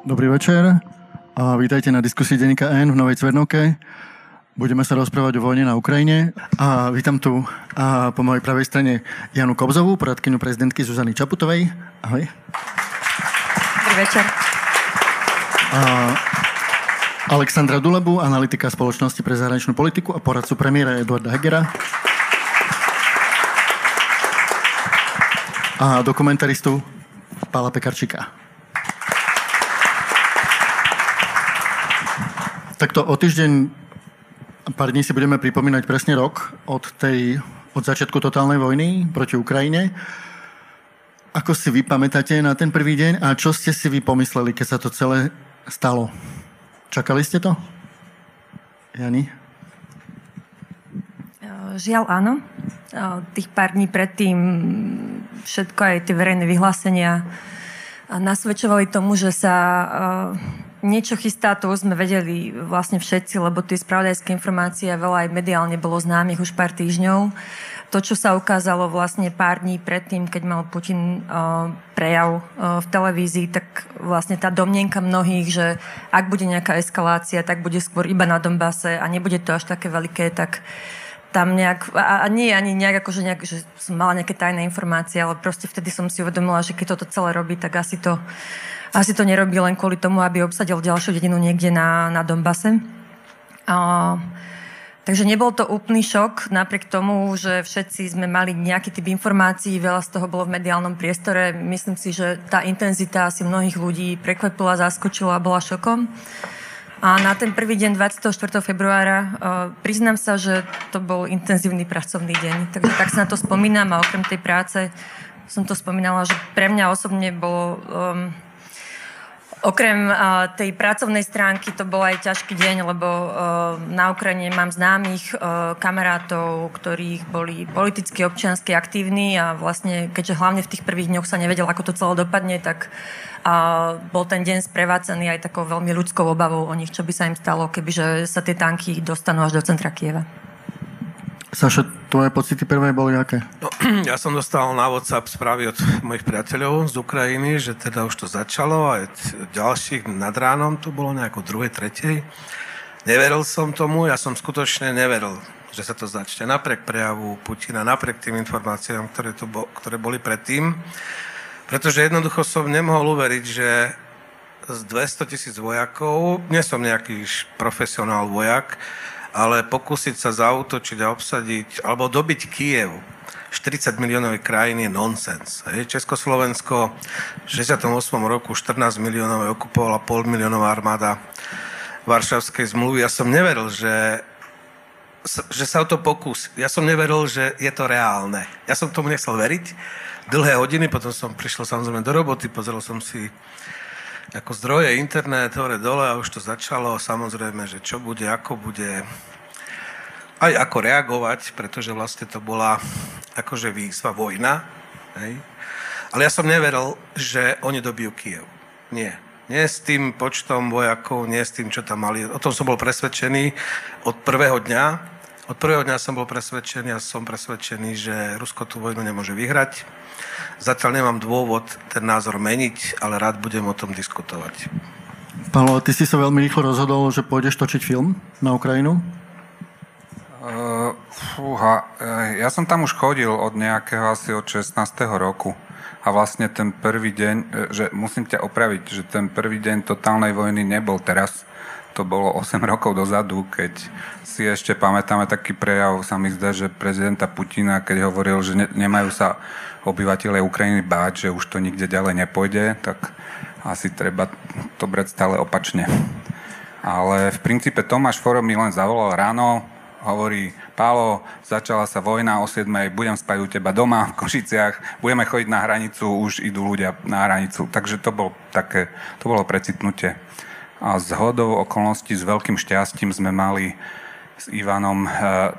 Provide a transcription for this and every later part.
Dobrý večer a vítajte na diskusii Denika N v Novej Cvernovke. Budeme sa rozprávať o vojne na Ukrajine a vítam tu a po mojej pravej strane Janu Kobzovú, poradkyňu prezidentky Zuzany Čaputovej. Ahoj. Dobrý večer. A Alexandra Dulebu, analytika spoločnosti pre zahraničnú politiku a poradcu premiéra Eduarda Hegera. A dokumentaristu Pála Pekarčíka. Takto o týždeň, pár dní si budeme pripomínať presne rok od, tej, od začiatku totálnej vojny proti Ukrajine. Ako si vy pamätáte na ten prvý deň a čo ste si vy pomysleli, keď sa to celé stalo? Čakali ste to? Jani? Žiaľ áno. Tých pár dní predtým všetko aj tie verejné vyhlásenia nasvedčovali tomu, že sa niečo chystá, to sme vedeli vlastne všetci, lebo tie spravodajské informácie veľa aj mediálne bolo známych už pár týždňov. To, čo sa ukázalo vlastne pár dní predtým, keď mal Putin uh, prejav uh, v televízii, tak vlastne tá domnienka mnohých, že ak bude nejaká eskalácia, tak bude skôr iba na Dombase a nebude to až také veľké, tak tam nejak, a, a nie ani nejak ako, že, nejak, že som mala nejaké tajné informácie, ale proste vtedy som si uvedomila, že keď toto celé robí, tak asi to asi to nerobí len kvôli tomu, aby obsadil ďalšiu dedinu niekde na, na Donbase. A, takže nebol to úplný šok, napriek tomu, že všetci sme mali nejaký typ informácií, veľa z toho bolo v mediálnom priestore. Myslím si, že tá intenzita asi mnohých ľudí prekvapila, zaskočila a bola šokom. A na ten prvý deň 24. februára uh, priznám sa, že to bol intenzívny pracovný deň. Takže tak sa na to spomínam a okrem tej práce som to spomínala, že pre mňa osobne bolo um, Okrem uh, tej pracovnej stránky to bol aj ťažký deň, lebo uh, na Ukrajine mám známych uh, kamarátov, ktorých boli politicky, občiansky aktívni a vlastne, keďže hlavne v tých prvých dňoch sa nevedel, ako to celé dopadne, tak uh, bol ten deň sprevádzaný aj takou veľmi ľudskou obavou o nich, čo by sa im stalo, kebyže sa tie tanky dostanú až do centra Kieva. Saša, tvoje pocity prvé boli aké? No, ja som dostal na WhatsApp správy od mojich priateľov z Ukrajiny, že teda už to začalo a ďalších nad ránom to bolo nejako druhej, tretej. Neveril som tomu, ja som skutočne neveril, že sa to začne. Napriek prejavu Putina, napriek tým informáciám, ktoré, tu bo, ktoré boli predtým. Pretože jednoducho som nemohol uveriť, že z 200 tisíc vojakov, nie som nejaký profesionál vojak, ale pokúsiť sa zautočiť a obsadiť, alebo dobiť Kiev, 40 miliónovej krajiny je nonsens. Československo v 68. roku 14 miliónov okupovala pol miliónová armáda Varšavskej zmluvy. Ja som neveril, že, že sa o to pokus. Ja som neveril, že je to reálne. Ja som tomu nechcel veriť. Dlhé hodiny, potom som prišiel samozrejme do roboty, pozrel som si ako zdroje internet, hore dole a už to začalo. Samozrejme, že čo bude, ako bude, aj ako reagovať, pretože vlastne to bola akože výzva, vojna. Hej. Ale ja som neveril, že oni dobijú Kiev. Nie. Nie s tým počtom vojakov, nie s tým, čo tam mali. O tom som bol presvedčený od prvého dňa. Od prvého dňa som bol presvedčený a som presvedčený, že Rusko tú vojnu nemôže vyhrať Zatiaľ nemám dôvod ten názor meniť, ale rád budem o tom diskutovať. Pálo, ty si sa veľmi rýchlo rozhodol, že pôjdeš točiť film na Ukrajinu? Uh, fúha, ja som tam už chodil od nejakého asi od 16. roku. a vlastne ten prvý deň, e, že musím ťa opraviť, že ten prvý deň totálnej vojny nebol teraz, to bolo 8 rokov dozadu, keď si ešte pamätáme taký prejav, sa mi zdá, že prezidenta Putina, keď hovoril, že ne, nemajú sa obyvateľe Ukrajiny báť, že už to nikde ďalej nepôjde, tak asi treba to brať stále opačne. Ale v princípe Tomáš Foro mi len zavolal ráno, hovorí, Pálo, začala sa vojna o 7, budem spať u teba doma v Košiciach, budeme chodiť na hranicu, už idú ľudia na hranicu. Takže to, bol také, to bolo precitnutie. A z hodou okolností, s veľkým šťastím sme mali s Ivanom eh,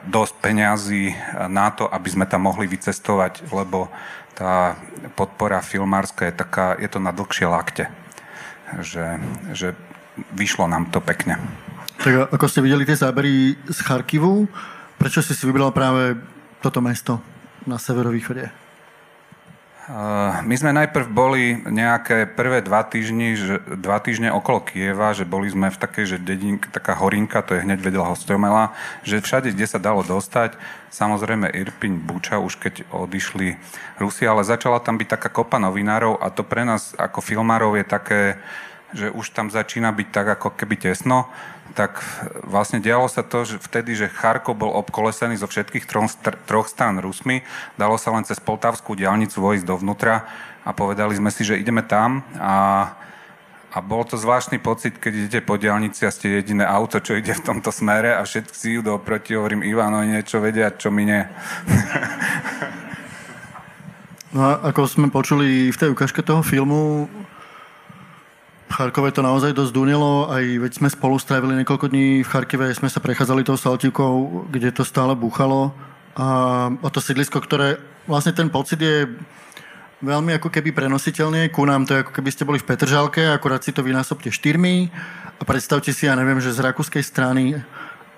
dosť peňazí na to, aby sme tam mohli vycestovať, lebo tá podpora filmárska je taká, je to na dlhšie lakte. Že, že vyšlo nám to pekne. Tak ako ste videli tie zábery z Charkivu, prečo si si vybral práve toto mesto na severovýchode? My sme najprv boli nejaké prvé dva, týždni, že, dva týždne okolo Kieva, že boli sme v takej, že dedinka, taká horinka, to je hneď vedela Hostomela, že všade, kde sa dalo dostať, samozrejme Irpiň, Buča, už keď odišli Rusi, ale začala tam byť taká kopa novinárov a to pre nás ako filmárov je také, že už tam začína byť tak ako keby tesno, tak vlastne dialo sa to, že vtedy, že Charkov bol obkolesený zo všetkých troch, troch strán Rusmi, dalo sa len cez Poltavskú diálnicu vojsť dovnútra a povedali sme si, že ideme tam a, a bol to zvláštny pocit, keď idete po diálnici a ste jediné auto, čo ide v tomto smere a všetci si idú oproti, hovorím, Ivan, oni niečo vedia, čo mi nie. No a ako sme počuli v tej ukážke toho filmu, Charkove to naozaj dosť dunilo, aj veď sme spolu strávili niekoľko dní v Charkive, sme sa prechádzali tou saltivkou, kde to stále búchalo. A, a to sídlisko, ktoré vlastne ten pocit je veľmi ako keby prenositeľný. Ku nám to je ako keby ste boli v Petržalke, akurát si to vynásobte štyrmi a predstavte si, ja neviem, že z rakúskej strany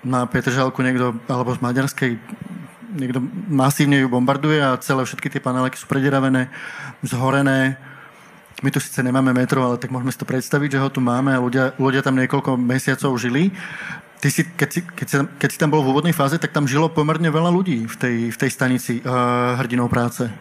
na Petržalku niekto, alebo z maďarskej niekto masívne ju bombarduje a celé všetky tie paneléky sú prederavené, zhorené my tu síce nemáme metro, ale tak môžeme si to predstaviť, že ho tu máme a ľudia, ľudia tam niekoľko mesiacov žili. Ty si, keď, si, keď, si, keď si tam bol v úvodnej fáze, tak tam žilo pomerne veľa ľudí v tej, v tej stanici uh, hrdinou práce.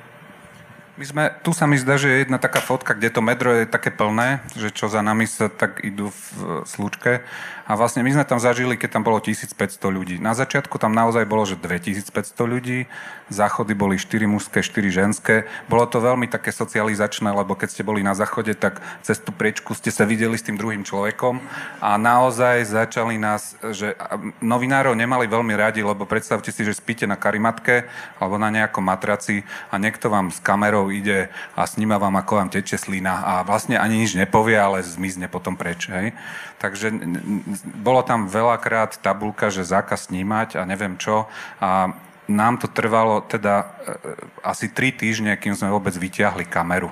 My sme, tu sa mi zdá, že je jedna taká fotka, kde to medro je také plné, že čo za nami sa tak idú v slučke a vlastne my sme tam zažili, keď tam bolo 1500 ľudí. Na začiatku tam naozaj bolo, že 2500 ľudí, záchody boli 4 mužské, 4 ženské. Bolo to veľmi také socializačné, lebo keď ste boli na záchode, tak cez tú priečku ste sa videli s tým druhým človekom a naozaj začali nás, že novinárov nemali veľmi radi, lebo predstavte si, že spíte na karimatke alebo na nejakom matraci a niekto vám s kamerou ide a sníma vám, ako vám teče slina a vlastne ani nič nepovie, ale zmizne potom preč. Hej? Takže bolo tam veľakrát tabulka, že zákaz snímať a neviem čo. A nám to trvalo teda e, asi tri týždne, kým sme vôbec vyťahli kameru.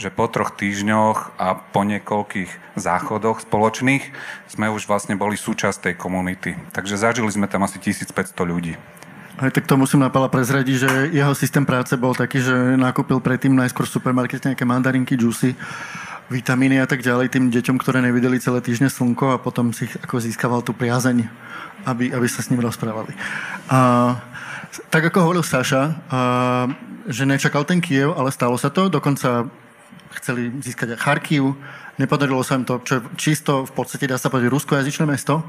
Že po troch týždňoch a po niekoľkých záchodoch spoločných sme už vlastne boli súčasť tej komunity. Takže zažili sme tam asi 1500 ľudí. Aj tak to musím napala prezradiť, že jeho systém práce bol taký, že nakúpil predtým najskôr v supermarkete nejaké mandarinky, džusy vitamíny a tak ďalej tým deťom, ktoré nevideli celé týždne slnko a potom si ako získaval tú priazeň, aby, aby sa s ním rozprávali. A, tak ako hovoril Saša, že nečakal ten Kiev, ale stalo sa to, dokonca chceli získať aj Charkiv, nepodarilo sa im to, čo je čisto v podstate dá sa povedať ruskojazyčné mesto.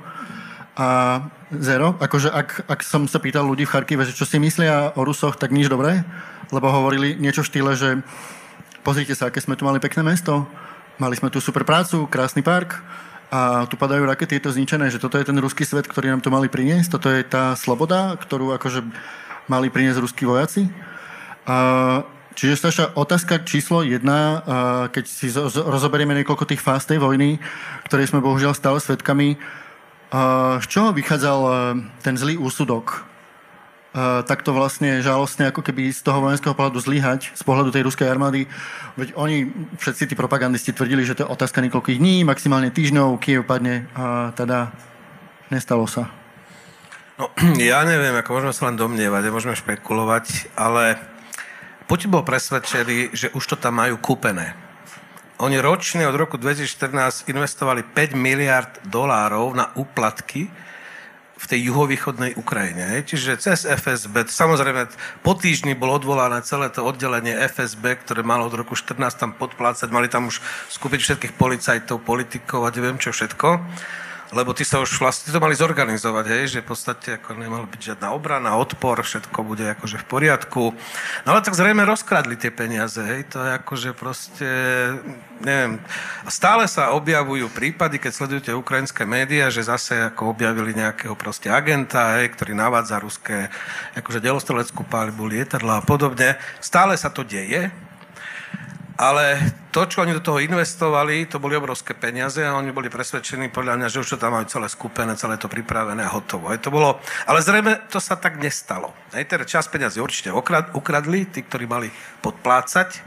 A zero, akože ak, ak som sa pýtal ľudí v Charkive, že čo si myslia o Rusoch, tak nič dobré, lebo hovorili niečo v štýle, že pozrite sa, aké sme tu mali pekné mesto, Mali sme tu super prácu, krásny park a tu padajú rakety, je to zničené, že toto je ten ruský svet, ktorý nám to mali priniesť, toto je tá sloboda, ktorú akože mali priniesť ruskí vojaci. A, čiže Staša, otázka číslo jedna, keď si rozoberieme niekoľko tých fáz tej vojny, ktoré sme bohužiaľ stále svetkami, z čoho vychádzal ten zlý úsudok Uh, takto vlastne žalostne ako keby z toho vojenského pohľadu zlyhať, z pohľadu tej ruskej armády. Veď oni, všetci tí propagandisti tvrdili, že to je otázka niekoľkých dní, maximálne týždňov, Kiev padne a teda nestalo sa. No, ja neviem, ako môžeme sa len domnievať, môžeme špekulovať, ale Putin bol presvedčený, že už to tam majú kúpené. Oni ročne od roku 2014 investovali 5 miliard dolárov na úplatky, v tej juhovýchodnej Ukrajine. Čiže cez FSB, samozrejme po týždni bolo odvolané celé to oddelenie FSB, ktoré malo od roku 14 tam podplácať, mali tam už skúpiť všetkých policajtov, politikov a neviem čo všetko lebo ty sa už vlastne to mali zorganizovať, hej, že v podstate ako nemala byť žiadna obrana, odpor, všetko bude akože v poriadku. No ale tak zrejme rozkradli tie peniaze, hej, to je akože proste, neviem, stále sa objavujú prípady, keď sledujete ukrajinské médiá, že zase ako objavili nejakého proste agenta, hej, ktorý navádza ruské akože delostreleckú pálbu, lietadla a podobne. Stále sa to deje, ale to, čo oni do toho investovali, to boli obrovské peniaze a oni boli presvedčení podľa mňa, že už to tam majú celé skúpené, celé to pripravené a hotovo. Aj to bolo, ale zrejme to sa tak nestalo. Aj teda čas peniazy určite ukradli, tí, ktorí mali podplácať.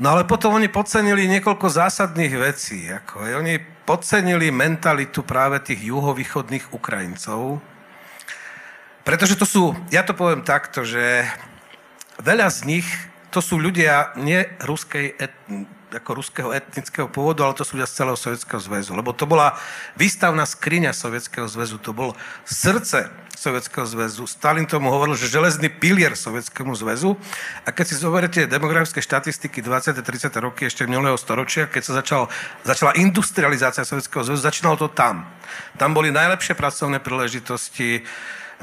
No ale potom oni podcenili niekoľko zásadných vecí. Ako, aj oni podcenili mentalitu práve tých juhovýchodných Ukrajincov. Pretože to sú, ja to poviem takto, že veľa z nich to sú ľudia nie ruskej et, ako ruského etnického pôvodu, ale to sú ľudia z celého Sovietskeho zväzu. Lebo to bola výstavná skriňa Sovietskeho zväzu, to bol srdce Sovietskeho zväzu. Stalin tomu hovoril, že železný pilier Sovietskému zväzu. A keď si zoberiete demografické štatistiky 20. 30. roky ešte minulého storočia, keď sa začal, začala industrializácia Sovietskeho zväzu, začínalo to tam. Tam boli najlepšie pracovné príležitosti,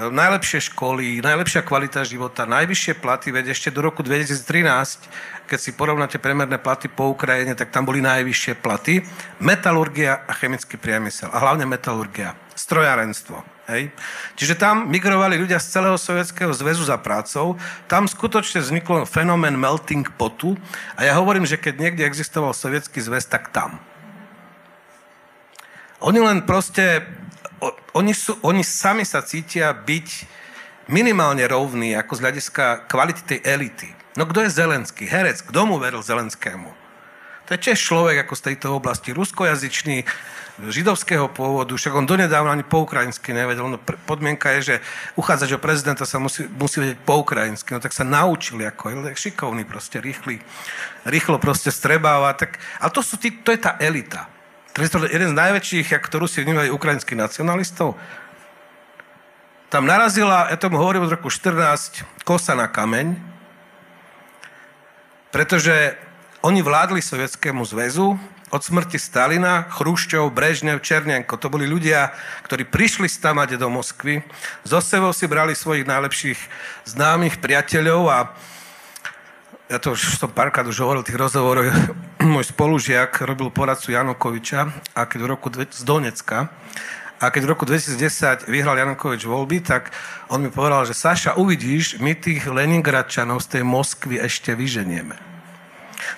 najlepšie školy, najlepšia kvalita života, najvyššie platy, veď ešte do roku 2013, keď si porovnáte premerné platy po Ukrajine, tak tam boli najvyššie platy. Metalurgia a chemický priemysel. A hlavne metalurgia. Strojárenstvo. Hej. Čiže tam migrovali ľudia z celého Sovietskeho zväzu za prácou. Tam skutočne vzniklo fenomén melting potu. A ja hovorím, že keď niekde existoval Sovietský zväz, tak tam. Oni len proste oni, sú, oni sami sa cítia byť minimálne rovní ako z hľadiska kvality tej elity. No kto je Zelenský? Herec. Kto mu veril Zelenskému? To je tiež človek ako z tejto oblasti, ruskojazyčný, židovského pôvodu, však on donedávna ani po ukrajinsky nevedel. No, podmienka je, že uchádzač o prezidenta sa musí, musí vedieť po ukrajinsky. No tak sa naučili, ako je šikovný, proste rýchly, rýchlo proste strebáva. Tak, ale to, sú tí, to je tá elita. To je jeden z najväčších, ktorú si vnímajú ukrajinských nacionalistov. Tam narazila, ja tomu hovorím od roku 14, kosa na kameň, pretože oni vládli Sovietskému zväzu, od smrti Stalina, Chruščov, Brežnev, Černienko. To boli ľudia, ktorí prišli stamať do Moskvy. Zo sebou si brali svojich najlepších známych priateľov a ja to už som párkrát už hovoril tých rozhovoroch, môj spolužiak robil poradcu Janukoviča a keď v roku z Donecka a keď v roku 2010 vyhral Janukovič voľby, tak on mi povedal, že Saša, uvidíš, my tých Leningradčanov z tej Moskvy ešte vyženieme.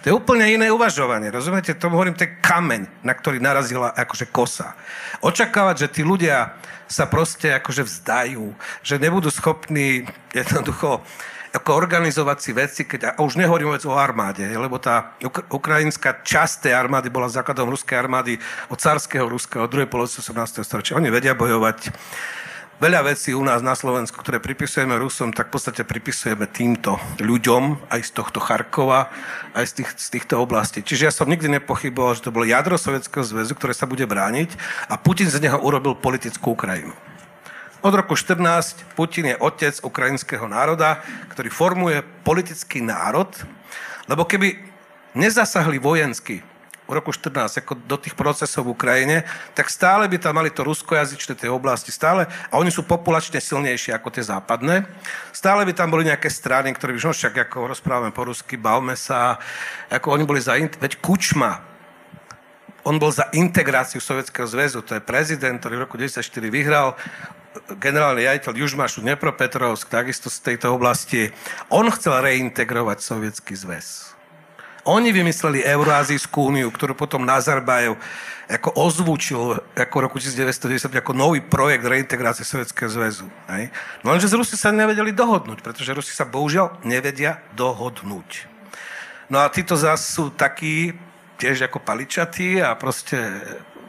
To je úplne iné uvažovanie, rozumiete? To hovorím, to je kameň, na ktorý narazila akože kosa. Očakávať, že tí ľudia sa proste akože vzdajú, že nebudú schopní jednoducho ako organizovať si veci, keď, a už nehovorím vec o armáde, lebo tá ukrajinská časť tej armády bola základom ruskej armády od carského ruského od druhej polovice 18. storočia. Oni vedia bojovať. Veľa vecí u nás na Slovensku, ktoré pripisujeme Rusom, tak v podstate pripisujeme týmto ľuďom, aj z tohto Charkova, aj z, tých, z týchto oblastí. Čiže ja som nikdy nepochyboval, že to bolo jadro Sovietskeho zväzu, ktoré sa bude brániť a Putin z neho urobil politickú Ukrajinu. Od roku 14 Putin je otec ukrajinského národa, ktorý formuje politický národ, lebo keby nezasahli vojensky v roku 14 ako do tých procesov v Ukrajine, tak stále by tam mali to ruskojazyčné tej oblasti, stále, a oni sú populačne silnejšie ako tie západné, stále by tam boli nejaké strany, ktoré by, no však ako rozprávame po rusky, bavme sa, ako oni boli za, veď Kučma, on bol za integráciu Sovietskeho zväzu, to je prezident, ktorý v roku 1994 vyhral, generálny riaditeľ Južmašu Dnepropetrovsk, takisto z tejto oblasti, on chcel reintegrovať Sovietský zväz. Oni vymysleli Euroazijskú úniu, ktorú potom Nazarbajev ako ozvučil ako roku 1990 ako nový projekt reintegrácie Sovietského zväzu. Hej? No lenže z Rusi sa nevedeli dohodnúť, pretože Rusi sa bohužiaľ nevedia dohodnúť. No a títo zás sú takí, tiež ako paličatí a proste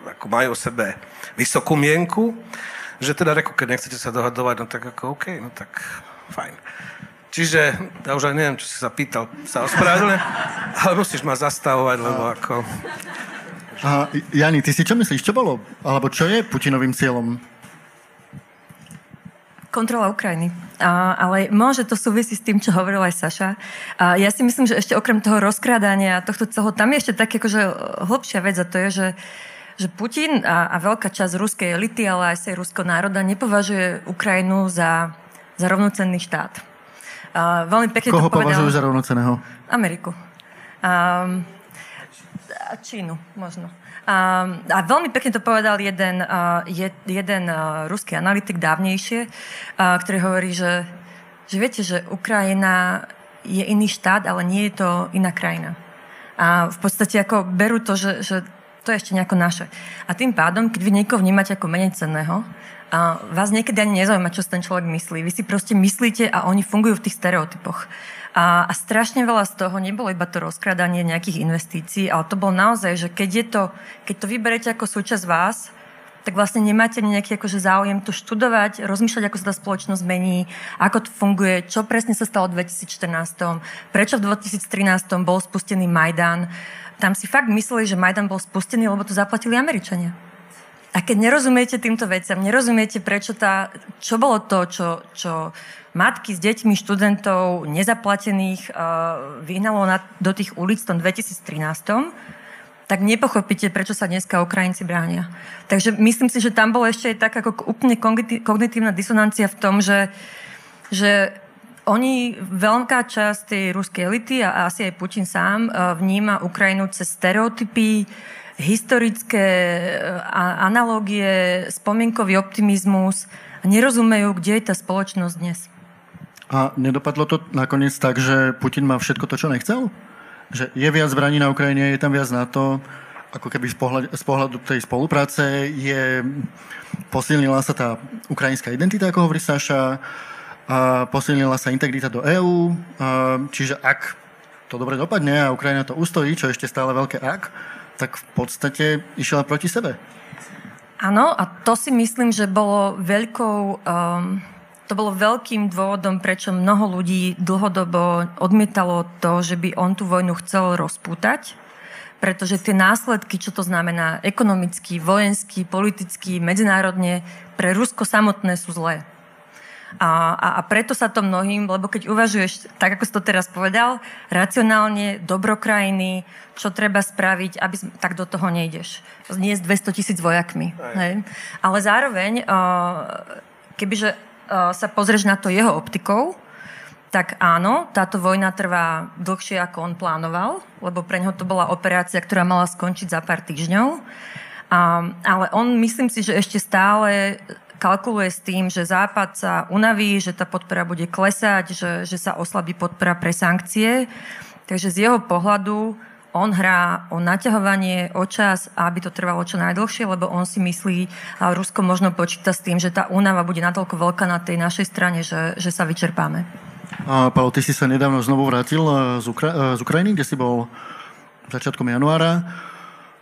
ako majú o sebe vysokú mienku že teda reku, keď nechcete sa dohadovať, no tak ako OK, no tak fajn. Čiže, ja už aj neviem, čo si sa pýtal, sa ospravedlne, ale musíš ma zastavovať, lebo ako... A, Jani, ty si čo myslíš, čo bolo, alebo čo je Putinovým cieľom? Kontrola Ukrajiny. A, ale môže to súvisí s tým, čo hovoril aj Saša. A ja si myslím, že ešte okrem toho rozkrádania tohto celého, tam je ešte tak akože hlbšia vec a to je, že že Putin a, a veľká časť ruskej elity, ale aj sa ruského národa nepovažuje Ukrajinu za, za rovnocenný štát. A veľmi pekne Koho to povedal... považujú za rovnoceného? Ameriku. A, a Čínu možno. A, a veľmi pekne to povedal jeden, uh, je, jeden uh, ruský analytik dávnejšie, uh, ktorý hovorí, že, že viete, že Ukrajina je iný štát, ale nie je to iná krajina. A v podstate ako berú to, že, že to je ešte nejako naše. A tým pádom, keď vy niekoho vnímate ako menej cenného, a vás niekedy ani nezaujíma, čo ten človek myslí. Vy si proste myslíte a oni fungujú v tých stereotypoch. A, a strašne veľa z toho nebolo iba to rozkradanie nejakých investícií, ale to bolo naozaj, že keď, je to, keď to vyberete ako súčasť vás, tak vlastne nemáte nejaký akože záujem to študovať, rozmýšľať, ako sa tá spoločnosť mení, ako to funguje, čo presne sa stalo v 2014, prečo v 2013 bol spustený Majdan. Tam si fakt mysleli, že Majdan bol spustený, lebo to zaplatili Američania. A keď nerozumiete týmto veciam, nerozumiete, prečo tá, čo bolo to, čo, čo matky s deťmi študentov nezaplatených uh, vyhnalo na, do tých ulic v tom 2013, tak nepochopíte, prečo sa dneska Ukrajinci bránia. Takže myslím si, že tam bolo ešte aj tak ako úplne kognitívna disonancia v tom, že, že oni, veľká časť tej ruskej elity a asi aj Putin sám uh, vníma Ukrajinu cez stereotypy, historické eh, analógie, spomienkový optimizmus a nerozumejú, kde je tá spoločnosť dnes. A nedopadlo to nakoniec tak, že Putin má všetko to, čo nechcel? Že je viac zbraní na Ukrajine, je tam viac na to, ako keby z pohľadu, z pohľadu tej spolupráce je, posilnila sa tá ukrajinská identita, ako hovorí Saša, posilnila sa integrita do EÚ, čiže ak to dobre dopadne a Ukrajina to ustojí, čo ešte stále veľké ak, tak v podstate išla proti sebe. Áno, a to si myslím, že bolo veľkou... Um, to bolo veľkým dôvodom, prečo mnoho ľudí dlhodobo odmietalo to, že by on tú vojnu chcel rozpútať, pretože tie následky, čo to znamená ekonomicky, vojensky, politicky, medzinárodne, pre Rusko samotné sú zlé. A, a, a preto sa to mnohým, lebo keď uvažuješ, tak ako si to teraz povedal, racionálne, dobrokrajiny, čo treba spraviť, aby, tak do toho nejdeš. Nie s 200 tisíc vojakmi. Hej. Ale zároveň, kebyže sa pozrieš na to jeho optikou, tak áno, táto vojna trvá dlhšie, ako on plánoval, lebo pre neho to bola operácia, ktorá mala skončiť za pár týždňov. Um, ale on, myslím si, že ešte stále kalkuluje s tým, že Západ sa unaví, že tá podpora bude klesať, že, že sa oslabí podpora pre sankcie. Takže z jeho pohľadu on hrá o naťahovanie, o čas, aby to trvalo čo najdlhšie, lebo on si myslí, a Rusko možno počíta s tým, že tá únava bude natoľko veľká na tej našej strane, že, že sa vyčerpáme. A Paolo, ty si sa nedávno znovu vrátil eh, z, Ukra- eh, z Ukrajiny, kde si bol začiatkom januára.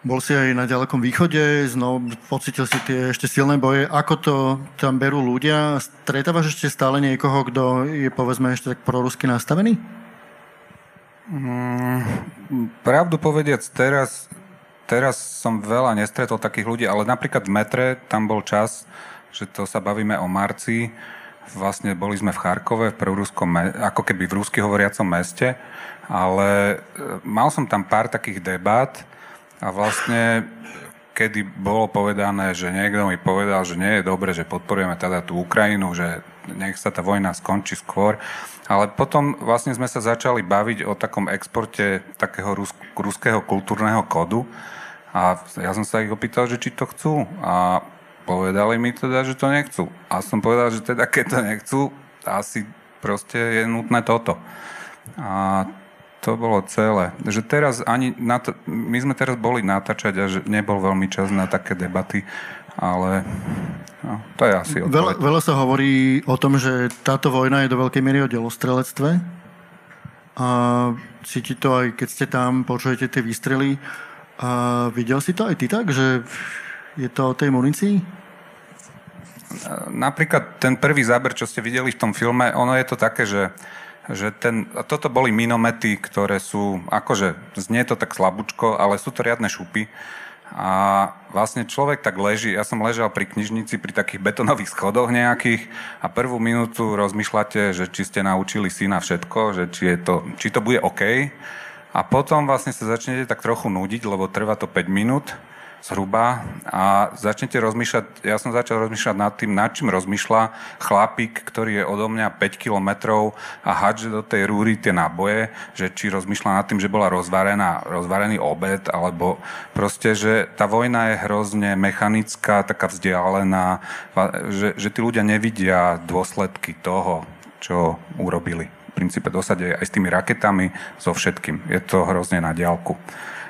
Bol si aj na ďalekom východe, znovu pocitil si tie ešte silné boje. Ako to tam berú ľudia? Stretávaš ešte stále niekoho, kto je povedzme ešte tak prorusky nastavený? Mm, pravdu povediac, teraz, teraz som veľa nestretol takých ľudí, ale napríklad v metre tam bol čas, že to sa bavíme o marci, vlastne boli sme v Charkove, v proruskom, ako keby v rusky hovoriacom meste, ale e, mal som tam pár takých debát, a vlastne, kedy bolo povedané, že niekto mi povedal, že nie je dobre, že podporujeme teda tú Ukrajinu, že nech sa tá vojna skončí skôr. Ale potom vlastne sme sa začali baviť o takom exporte takého rus- ruského kultúrneho kodu. A ja som sa ich opýtal, že či to chcú. A povedali mi teda, že to nechcú. A som povedal, že teda keď to nechcú, asi proste je nutné toto. A to bolo celé. Že teraz ani na to, my sme teraz boli natáčať a že nebol veľmi čas na také debaty, ale no, to je asi Veľa, veľa sa hovorí o tom, že táto vojna je do veľkej miery o delostrelectve. A cíti to aj, keď ste tam, počujete tie výstrely. A videl si to aj ty tak, že je to o tej munícii? Napríklad ten prvý záber, čo ste videli v tom filme, ono je to také, že že ten, toto boli minomety, ktoré sú, akože znie to tak slabúčko, ale sú to riadne šupy A vlastne človek tak leží, ja som ležal pri knižnici pri takých betonových schodoch nejakých a prvú minútu rozmýšľate, že či ste naučili syna všetko, že či, je to, či to bude OK. A potom vlastne sa začnete tak trochu nudiť, lebo trvá to 5 minút zhruba a začnete rozmýšľať, ja som začal rozmýšľať nad tým, nad čím rozmýšľa chlapík, ktorý je odo mňa 5 kilometrov a hádže do tej rúry tie náboje, že či rozmýšľa nad tým, že bola rozvarená, rozvarený obed, alebo proste, že tá vojna je hrozne mechanická, taká vzdialená, že, že tí ľudia nevidia dôsledky toho, čo urobili. V princípe dosade aj s tými raketami, so všetkým. Je to hrozne na diálku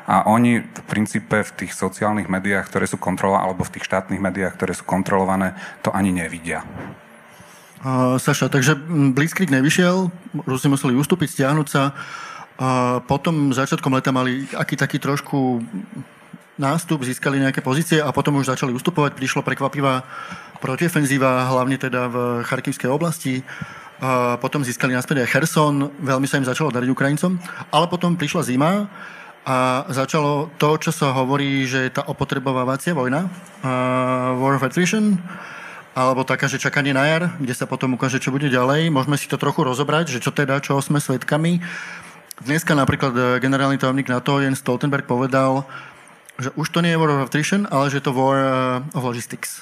a oni v princípe v tých sociálnych médiách, ktoré sú kontrolované, alebo v tých štátnych médiách, ktoré sú kontrolované, to ani nevidia. Uh, Saša, takže Blitzkrieg nevyšiel, Rusi museli ustúpiť, stiahnuť sa. Uh, potom začiatkom leta mali aký taký trošku nástup, získali nejaké pozície a potom už začali ustupovať. Prišlo prekvapivá protiofenzíva, hlavne teda v Charkivskej oblasti. Uh, potom získali naspäť aj Kherson, veľmi sa im začalo dariť Ukrajincom, ale potom prišla zima a začalo to, čo sa hovorí, že je tá opotrebovávacia vojna, uh, War of Attrition, alebo taká, že čakanie na jar, kde sa potom ukáže, čo bude ďalej. Môžeme si to trochu rozobrať, že čo teda, čo sme svetkami. Dneska napríklad e, generálny tajomník NATO Jens Stoltenberg povedal, že už to nie je War of Attrition, ale že je to War uh, of Logistics.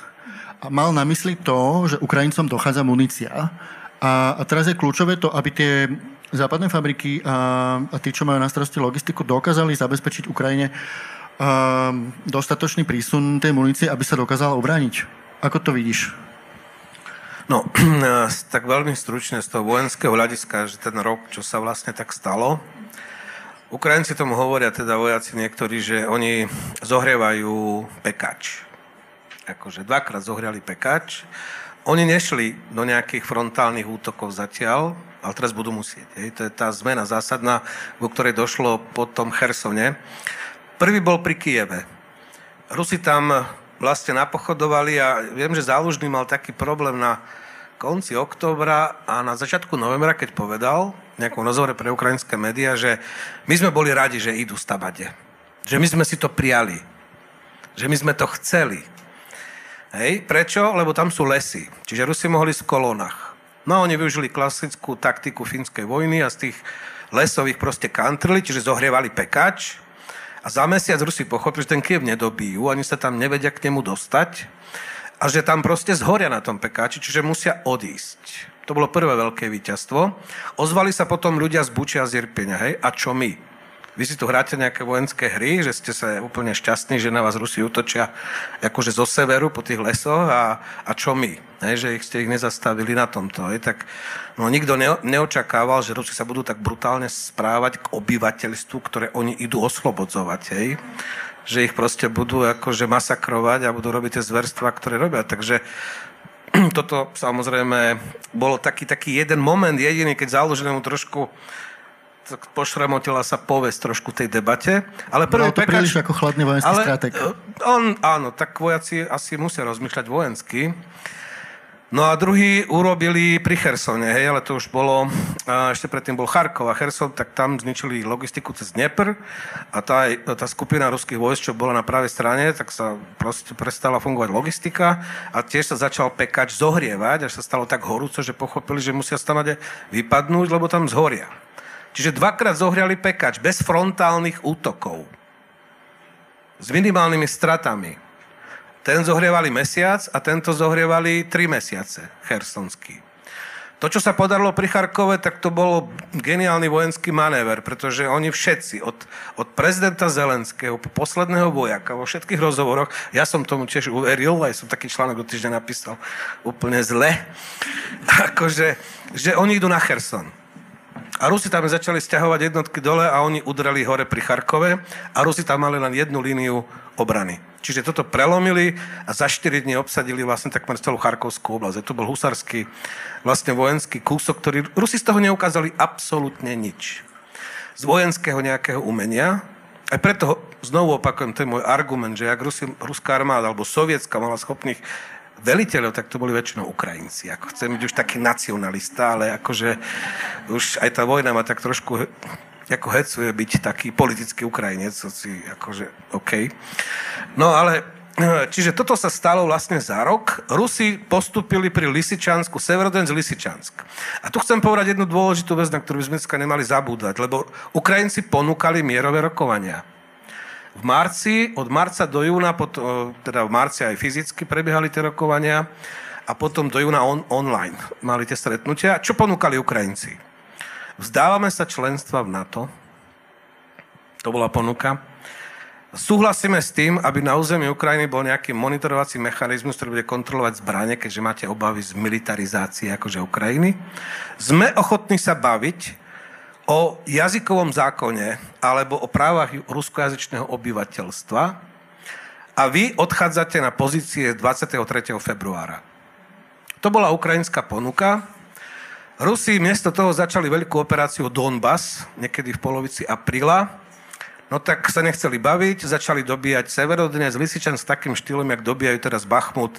A mal na mysli to, že Ukrajincom dochádza munícia. A, a teraz je kľúčové to, aby tie západné fabriky a, a tí, čo majú na starosti logistiku, dokázali zabezpečiť Ukrajine a, dostatočný prísun tej munície, aby sa dokázala obrániť. Ako to vidíš? No, tak veľmi stručne z toho vojenského hľadiska, že ten rok, čo sa vlastne tak stalo, Ukrajinci tomu hovoria, teda vojaci niektorí, že oni zohrievajú pekač. Akože dvakrát zohriali pekač. Oni nešli do nejakých frontálnych útokov zatiaľ, ale teraz budú musieť. Hej. To je tá zmena zásadná, ku ktorej došlo po tom Chersone. Prvý bol pri Kieve. Rusi tam vlastne napochodovali a viem, že Zálužný mal taký problém na konci októbra a na začiatku novembra, keď povedal v nejakom rozhovore pre ukrajinské médiá, že my sme boli radi, že idú stavade. Že my sme si to prijali. Že my sme to chceli. Hej, prečo? Lebo tam sú lesy. Čiže Rusi mohli v kolónach. No oni využili klasickú taktiku fínskej vojny a z tých lesových proste kantrli, čiže zohrievali pekač a za mesiac Rusi pochopili, že ten Kiev nedobijú, ani sa tam nevedia k nemu dostať a že tam proste zhoria na tom pekáči, čiže musia odísť. To bolo prvé veľké víťazstvo. Ozvali sa potom ľudia z Bučia a z Irpenia, hej? A čo my? Vy si tu hráte nejaké vojenské hry, že ste sa úplne šťastní, že na vás Rusi útočia akože zo severu po tých lesoch a, a čo my? Hej, že ich ste ich nezastavili na tomto. Hej, tak no, nikto ne, neočakával, že Rusi sa budú tak brutálne správať k obyvateľstvu, ktoré oni idú oslobodzovať. Hej že ich proste budú akože masakrovať a budú robiť tie zverstva, ktoré robia. Takže toto samozrejme bolo taký, taký jeden moment jediný, keď založenému trošku pošramotila sa povesť trošku tej debate. Ale prvý no, to pekač, príliš ako chladný vojenský ale, strateg. E, on, áno, tak vojaci asi musia rozmýšľať vojensky. No a druhý urobili pri Chersone, hej, ale to už bolo, ešte predtým bol Charkov a Cherson, tak tam zničili logistiku cez Dnepr a tá, tá skupina ruských vojsk, čo bola na pravej strane, tak sa proste prestala fungovať logistika a tiež sa začal pekač zohrievať, až sa stalo tak horúco, že pochopili, že musia stanade vypadnúť, lebo tam zhoria. Čiže dvakrát zohriali pekač bez frontálnych útokov. S minimálnymi stratami. Ten zohrievali mesiac a tento zohrievali tri mesiace, chersonský. To, čo sa podarilo pri Charkove, tak to bolo geniálny vojenský manéver, pretože oni všetci, od, od prezidenta Zelenského po posledného vojaka, vo všetkých rozhovoroch, ja som tomu tiež uveril, aj som taký článok do týždňa napísal úplne zle, akože, že oni idú na Cherson. A Rusi tam začali stiahovať jednotky dole a oni udreli hore pri Charkove a Rusi tam mali len jednu líniu obrany. Čiže toto prelomili a za 4 dní obsadili vlastne takmer celú Charkovskú oblasť. To bol husarský vlastne vojenský kúsok, ktorý Rusi z toho neukázali absolútne nič. Z vojenského nejakého umenia. Aj preto znovu opakujem, to je môj argument, že ak Rusi, ruská armáda alebo sovietská mala schopných veliteľov, tak to boli väčšinou Ukrajinci. Ako chcem byť už taký nacionalista, ale akože už aj tá vojna ma tak trošku ako hecuje byť taký politický Ukrajinec, si akože OK. No ale Čiže toto sa stalo vlastne za rok. Rusi postupili pri Lisičansku, Severodonec Lisičansk. A tu chcem povedať jednu dôležitú vec, na ktorú by sme dneska nemali zabúdať, lebo Ukrajinci ponúkali mierové rokovania. V marci, od marca do júna, teda v marci aj fyzicky prebiehali tie rokovania a potom do júna on, online mali tie stretnutia. Čo ponúkali Ukrajinci? Vzdávame sa členstva v NATO. To bola ponuka. Súhlasíme s tým, aby na území Ukrajiny bol nejaký monitorovací mechanizmus, ktorý bude kontrolovať zbranie, keďže máte obavy z militarizácie akože Ukrajiny. Sme ochotní sa baviť o jazykovom zákone alebo o právach ruskojazyčného obyvateľstva a vy odchádzate na pozície 23. februára. To bola ukrajinská ponuka. Rusi miesto toho začali veľkú operáciu Donbass niekedy v polovici apríla No tak sa nechceli baviť, začali dobíjať Severodnes, Lisičan s takým štýlom, jak dobíjajú teraz Bachmut,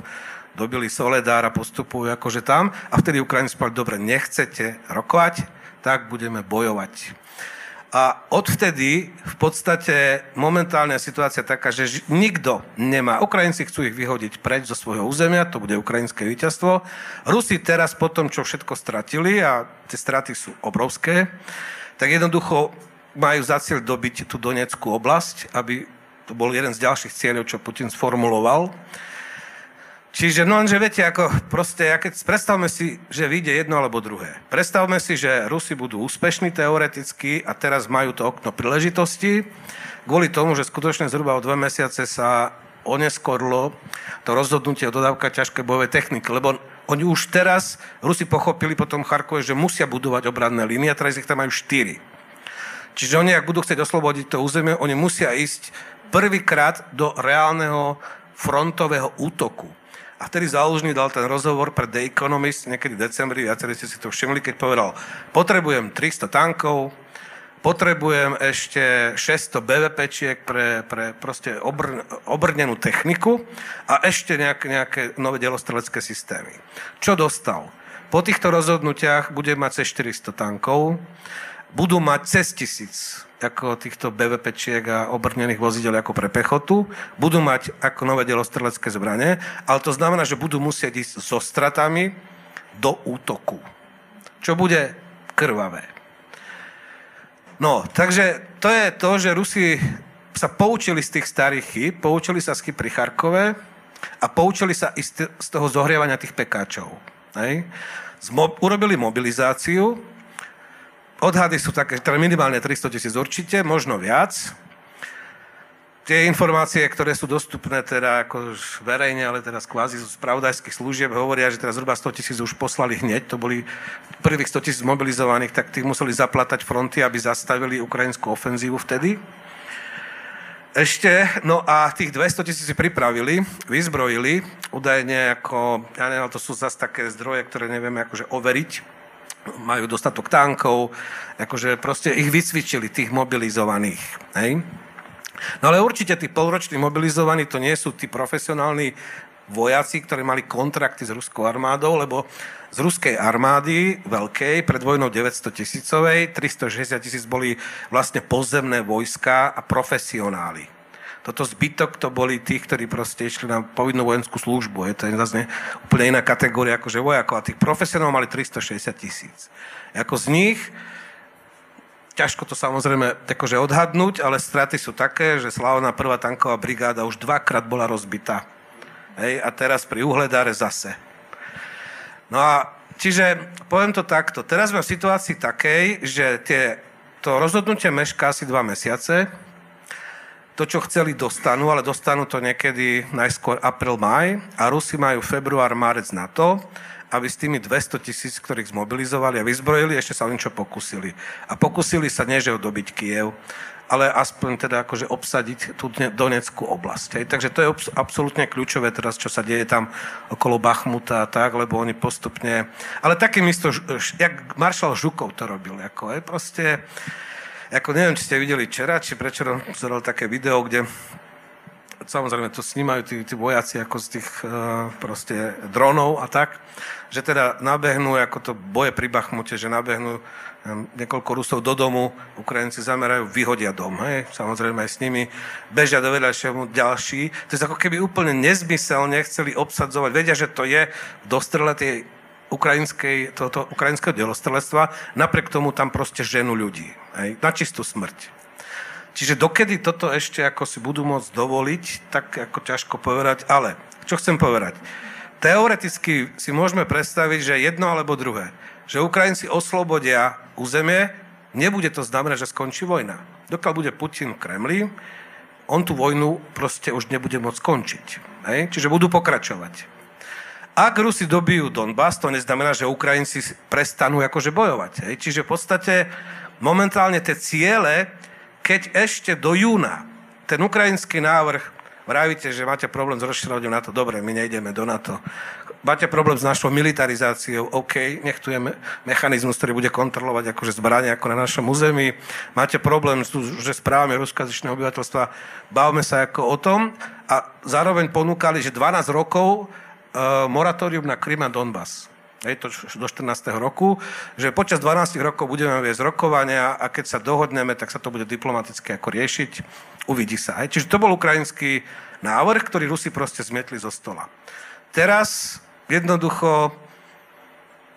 dobili Soledár a postupujú akože tam. A vtedy Ukrajinci povedali, dobre, nechcete rokovať, tak budeme bojovať. A odvtedy v podstate momentálna situácia taká, že nikto nemá. Ukrajinci chcú ich vyhodiť preč zo svojho územia, to bude ukrajinské víťazstvo. Rusi teraz po tom, čo všetko stratili, a tie straty sú obrovské, tak jednoducho majú za cieľ dobiť tú Donetskú oblasť, aby to bol jeden z ďalších cieľov, čo Putin sformuloval. Čiže, no že viete, ako proste, ja keď, predstavme si, že vyjde jedno alebo druhé. Predstavme si, že Rusi budú úspešní teoreticky a teraz majú to okno príležitosti, kvôli tomu, že skutočne zhruba o dve mesiace sa oneskorlo to rozhodnutie o dodávka ťažkej bojovej techniky, lebo oni už teraz, Rusi pochopili potom Charkove, že musia budovať obranné línie a teraz ich tam majú štyri. Čiže oni, ak budú chcieť oslobodiť to územie, oni musia ísť prvýkrát do reálneho frontového útoku. A vtedy Zálužný dal ten rozhovor pre The Economist niekedy v decembri, viacerí ste si to všimli, keď povedal, potrebujem 300 tankov, potrebujem ešte 600 BVPčiek pre, pre proste obr, obrnenú techniku a ešte nejaké, nejaké nové delostrelecké systémy. Čo dostal? Po týchto rozhodnutiach bude mať cez 400 tankov, budú mať cez tisíc ako týchto BVPčiek a obrnených vozidel ako pre pechotu, budú mať ako nové delostrelecké zbranie, ale to znamená, že budú musieť ísť so stratami do útoku. Čo bude krvavé. No, takže to je to, že Rusi sa poučili z tých starých chyb, poučili sa z chyb pri Charkove a poučili sa i z toho zohrievania tých pekáčov. Hej? Zmo- urobili mobilizáciu, Odhady sú také, teda minimálne 300 tisíc určite, možno viac. Tie informácie, ktoré sú dostupné teda ako verejne, ale teraz kvázi z spravodajských služieb, hovoria, že teraz zhruba 100 tisíc už poslali hneď. To boli prvých 100 tisíc mobilizovaných, tak tých museli zaplatať fronty, aby zastavili ukrajinskú ofenzívu vtedy. Ešte, no a tých 200 tisíc si pripravili, vyzbrojili, údajne ako, ja neviem, to sú zase také zdroje, ktoré nevieme akože overiť, majú dostatok tankov, akože proste ich vycvičili, tých mobilizovaných. Hej? No ale určite tí polroční mobilizovaní to nie sú tí profesionálni vojaci, ktorí mali kontrakty s ruskou armádou, lebo z ruskej armády veľkej, pred vojnou 900 tisícovej, 360 tisíc boli vlastne pozemné vojska a profesionáli. Toto zbytok to boli tí, ktorí proste išli na povinnú vojenskú službu. Je to zase úplne iná kategória akože vojakov. A tých profesionálov mali 360 tisíc. Ako z nich, ťažko to samozrejme akože odhadnúť, ale straty sú také, že slavná prvá tanková brigáda už dvakrát bola rozbitá. Hej, a teraz pri uhledáre zase. No a čiže poviem to takto. Teraz sme v situácii takej, že tie, to rozhodnutie mešká asi dva mesiace, to, čo chceli, dostanú, ale dostanú to niekedy najskôr apríl-maj a Rusi majú február, marec na to, aby s tými 200 tisíc, ktorých zmobilizovali a vyzbrojili, ešte sa o niečo pokusili. A pokusili sa nie, že dobiť Kiev, ale aspoň teda akože obsadiť tú Donetskú oblasť. Hej. Takže to je absolútne kľúčové teraz, čo sa deje tam okolo Bachmuta a tak, lebo oni postupne... Ale takým isto, jak maršal Žukov to robil, ako, hej, proste ako neviem, či ste videli včera, či prečo pozeral také video, kde samozrejme to snímajú tí, tí vojaci ako z tých uh, proste dronov a tak, že teda nabehnú, ako to boje pri Bachmute, že nabehnú um, niekoľko Rusov do domu, Ukrajinci zamerajú, vyhodia dom, hej, samozrejme aj s nimi, bežia do vedľajšieho ďalší. To je ako keby úplne nezmyselne chceli obsadzovať, vedia, že to je v dostrele tej ukrajinskej, toto, ukrajinského delostrelectva, napriek tomu tam proste ženu ľudí, hej, na čistú smrť. Čiže dokedy toto ešte ako si budú môcť dovoliť, tak ako ťažko povedať, ale čo chcem povedať? Teoreticky si môžeme predstaviť, že jedno alebo druhé. Že Ukrajinci oslobodia územie, nebude to znamenať, že skončí vojna. Dokiaľ bude Putin v Kremli, on tú vojnu proste už nebude môcť skončiť. Hej? Čiže budú pokračovať. Ak Rusi dobijú Donbass, to neznamená, že Ukrajinci prestanú akože bojovať. Hej? Čiže v podstate momentálne tie ciele keď ešte do júna ten ukrajinský návrh, vravíte, že máte problém s rozširovaním NATO, dobre, my nejdeme do NATO. Máte problém s našou militarizáciou, OK, nech tu je me- mechanizmus, ktorý bude kontrolovať akože zbrania ako na našom území. Máte problém že s právami ruskojazyčného obyvateľstva, bavme sa ako o tom. A zároveň ponúkali, že 12 rokov moratórium na Krym a Donbass hej, to do 14. roku, že počas 12 rokov budeme viesť rokovania a keď sa dohodneme, tak sa to bude diplomaticky ako riešiť. Uvidí sa. Hej. Čiže to bol ukrajinský návrh, ktorý Rusi proste zmietli zo stola. Teraz jednoducho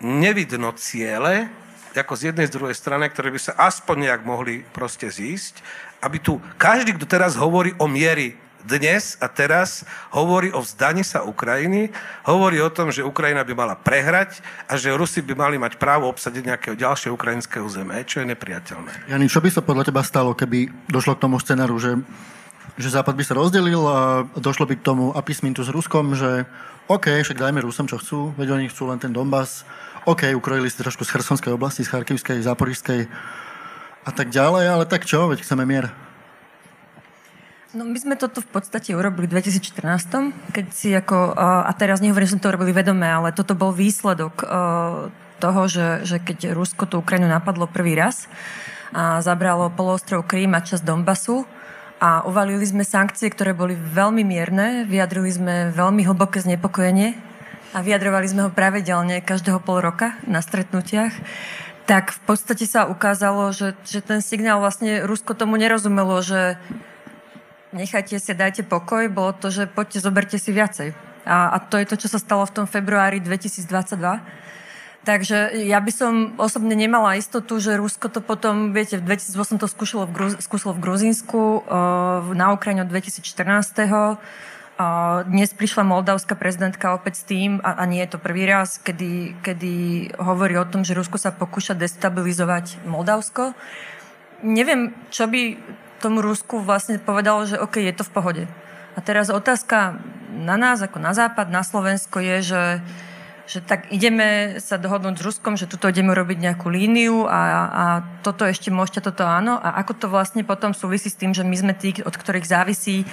nevidno ciele, ako z jednej, z druhej strany, ktoré by sa aspoň nejak mohli proste zísť, aby tu každý, kto teraz hovorí o miery dnes a teraz hovorí o vzdaní sa Ukrajiny, hovorí o tom, že Ukrajina by mala prehrať a že Rusi by mali mať právo obsadiť nejaké ďalšie ukrajinské územie, čo je nepriateľné. Jani, čo by sa podľa teba stalo, keby došlo k tomu scenáru, že, že Západ by sa rozdelil a došlo by k tomu apismintu s Ruskom, že OK, však dajme Rusom, čo chcú, veď oni chcú len ten Donbass, OK, ukrojili si trošku z Chersonskej oblasti, z Charkivskej, Záporišskej a tak ďalej, ale tak čo, veď chceme mier. No my sme toto v podstate urobili v 2014, keď si ako, a teraz nehovorím, že sme to urobili vedome, ale toto bol výsledok toho, že, že keď Rusko tú Ukrajinu napadlo prvý raz a zabralo poloostrov Krím a časť Donbasu a uvalili sme sankcie, ktoré boli veľmi mierne, vyjadrili sme veľmi hlboké znepokojenie a vyjadrovali sme ho pravidelne každého pol roka na stretnutiach tak v podstate sa ukázalo, že, že ten signál vlastne Rusko tomu nerozumelo, že nechajte si, dajte pokoj, bolo to, že poďte, zoberte si viacej. A, a to je to, čo sa stalo v tom februári 2022. Takže ja by som osobne nemala istotu, že Rusko to potom, viete, v 2008 to skúšalo v, Gruz- skúšalo v Gruzínsku, uh, na Ukrajine od 2014. Uh, dnes prišla moldavská prezidentka opäť s tým, a, a nie je to prvý raz, kedy, kedy hovorí o tom, že Rusko sa pokúša destabilizovať Moldavsko. Neviem, čo by tomu Rusku vlastne povedalo, že OK, je to v pohode. A teraz otázka na nás, ako na západ, na Slovensko je, že, že tak ideme sa dohodnúť s Ruskom, že tuto ideme robiť nejakú líniu a, a toto ešte môžete, toto áno. A ako to vlastne potom súvisí s tým, že my sme tí, od ktorých závisí,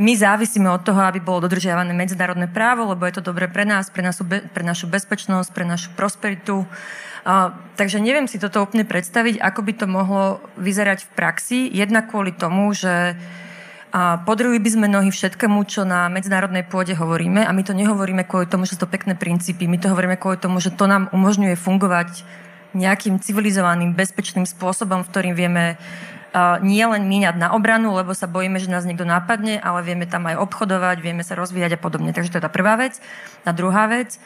my závisíme od toho, aby bolo dodržiavané medzinárodné právo, lebo je to dobre pre nás, pre našu, pre našu bezpečnosť, pre našu prosperitu. Takže neviem si toto úplne predstaviť, ako by to mohlo vyzerať v praxi. Jedna kvôli tomu, že a podrili by sme nohy všetkému, čo na medzinárodnej pôde hovoríme a my to nehovoríme kvôli tomu, že sú to pekné princípy, my to hovoríme kvôli tomu, že to nám umožňuje fungovať nejakým civilizovaným, bezpečným spôsobom, v ktorým vieme nie len míňať na obranu, lebo sa bojíme, že nás niekto napadne, ale vieme tam aj obchodovať, vieme sa rozvíjať a podobne. Takže to je tá prvá vec. A druhá vec,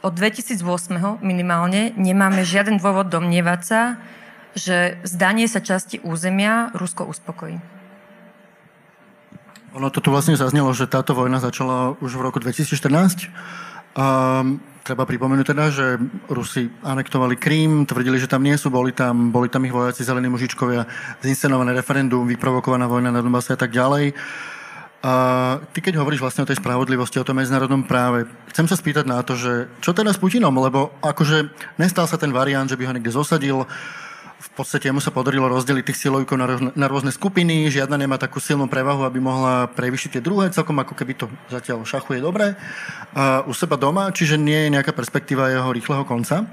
od 2008 minimálne nemáme žiaden dôvod domnievať sa, že zdanie sa časti územia Rusko uspokojí. Ono to tu vlastne zaznelo, že táto vojna začala už v roku 2014. A treba pripomenúť teda, že Rusi anektovali Krím, tvrdili, že tam nie sú, boli tam, boli tam ich vojaci, zelení mužičkovia, zinscenované referendum, vyprovokovaná vojna na Donbase a tak ďalej. Ty keď hovoríš vlastne o tej spravodlivosti, o tom medzinárodnom práve, chcem sa spýtať na to, že čo teda s Putinom, lebo akože nestal sa ten variant, že by ho niekde zosadil, v podstate mu sa podarilo rozdeliť tých silovníkov na, rôzne, na rôzne skupiny, žiadna nemá takú silnú prevahu, aby mohla prevyšiť tie druhé, celkom ako keby to zatiaľ šachuje dobre uh, u seba doma, čiže nie je nejaká perspektíva jeho rýchleho konca.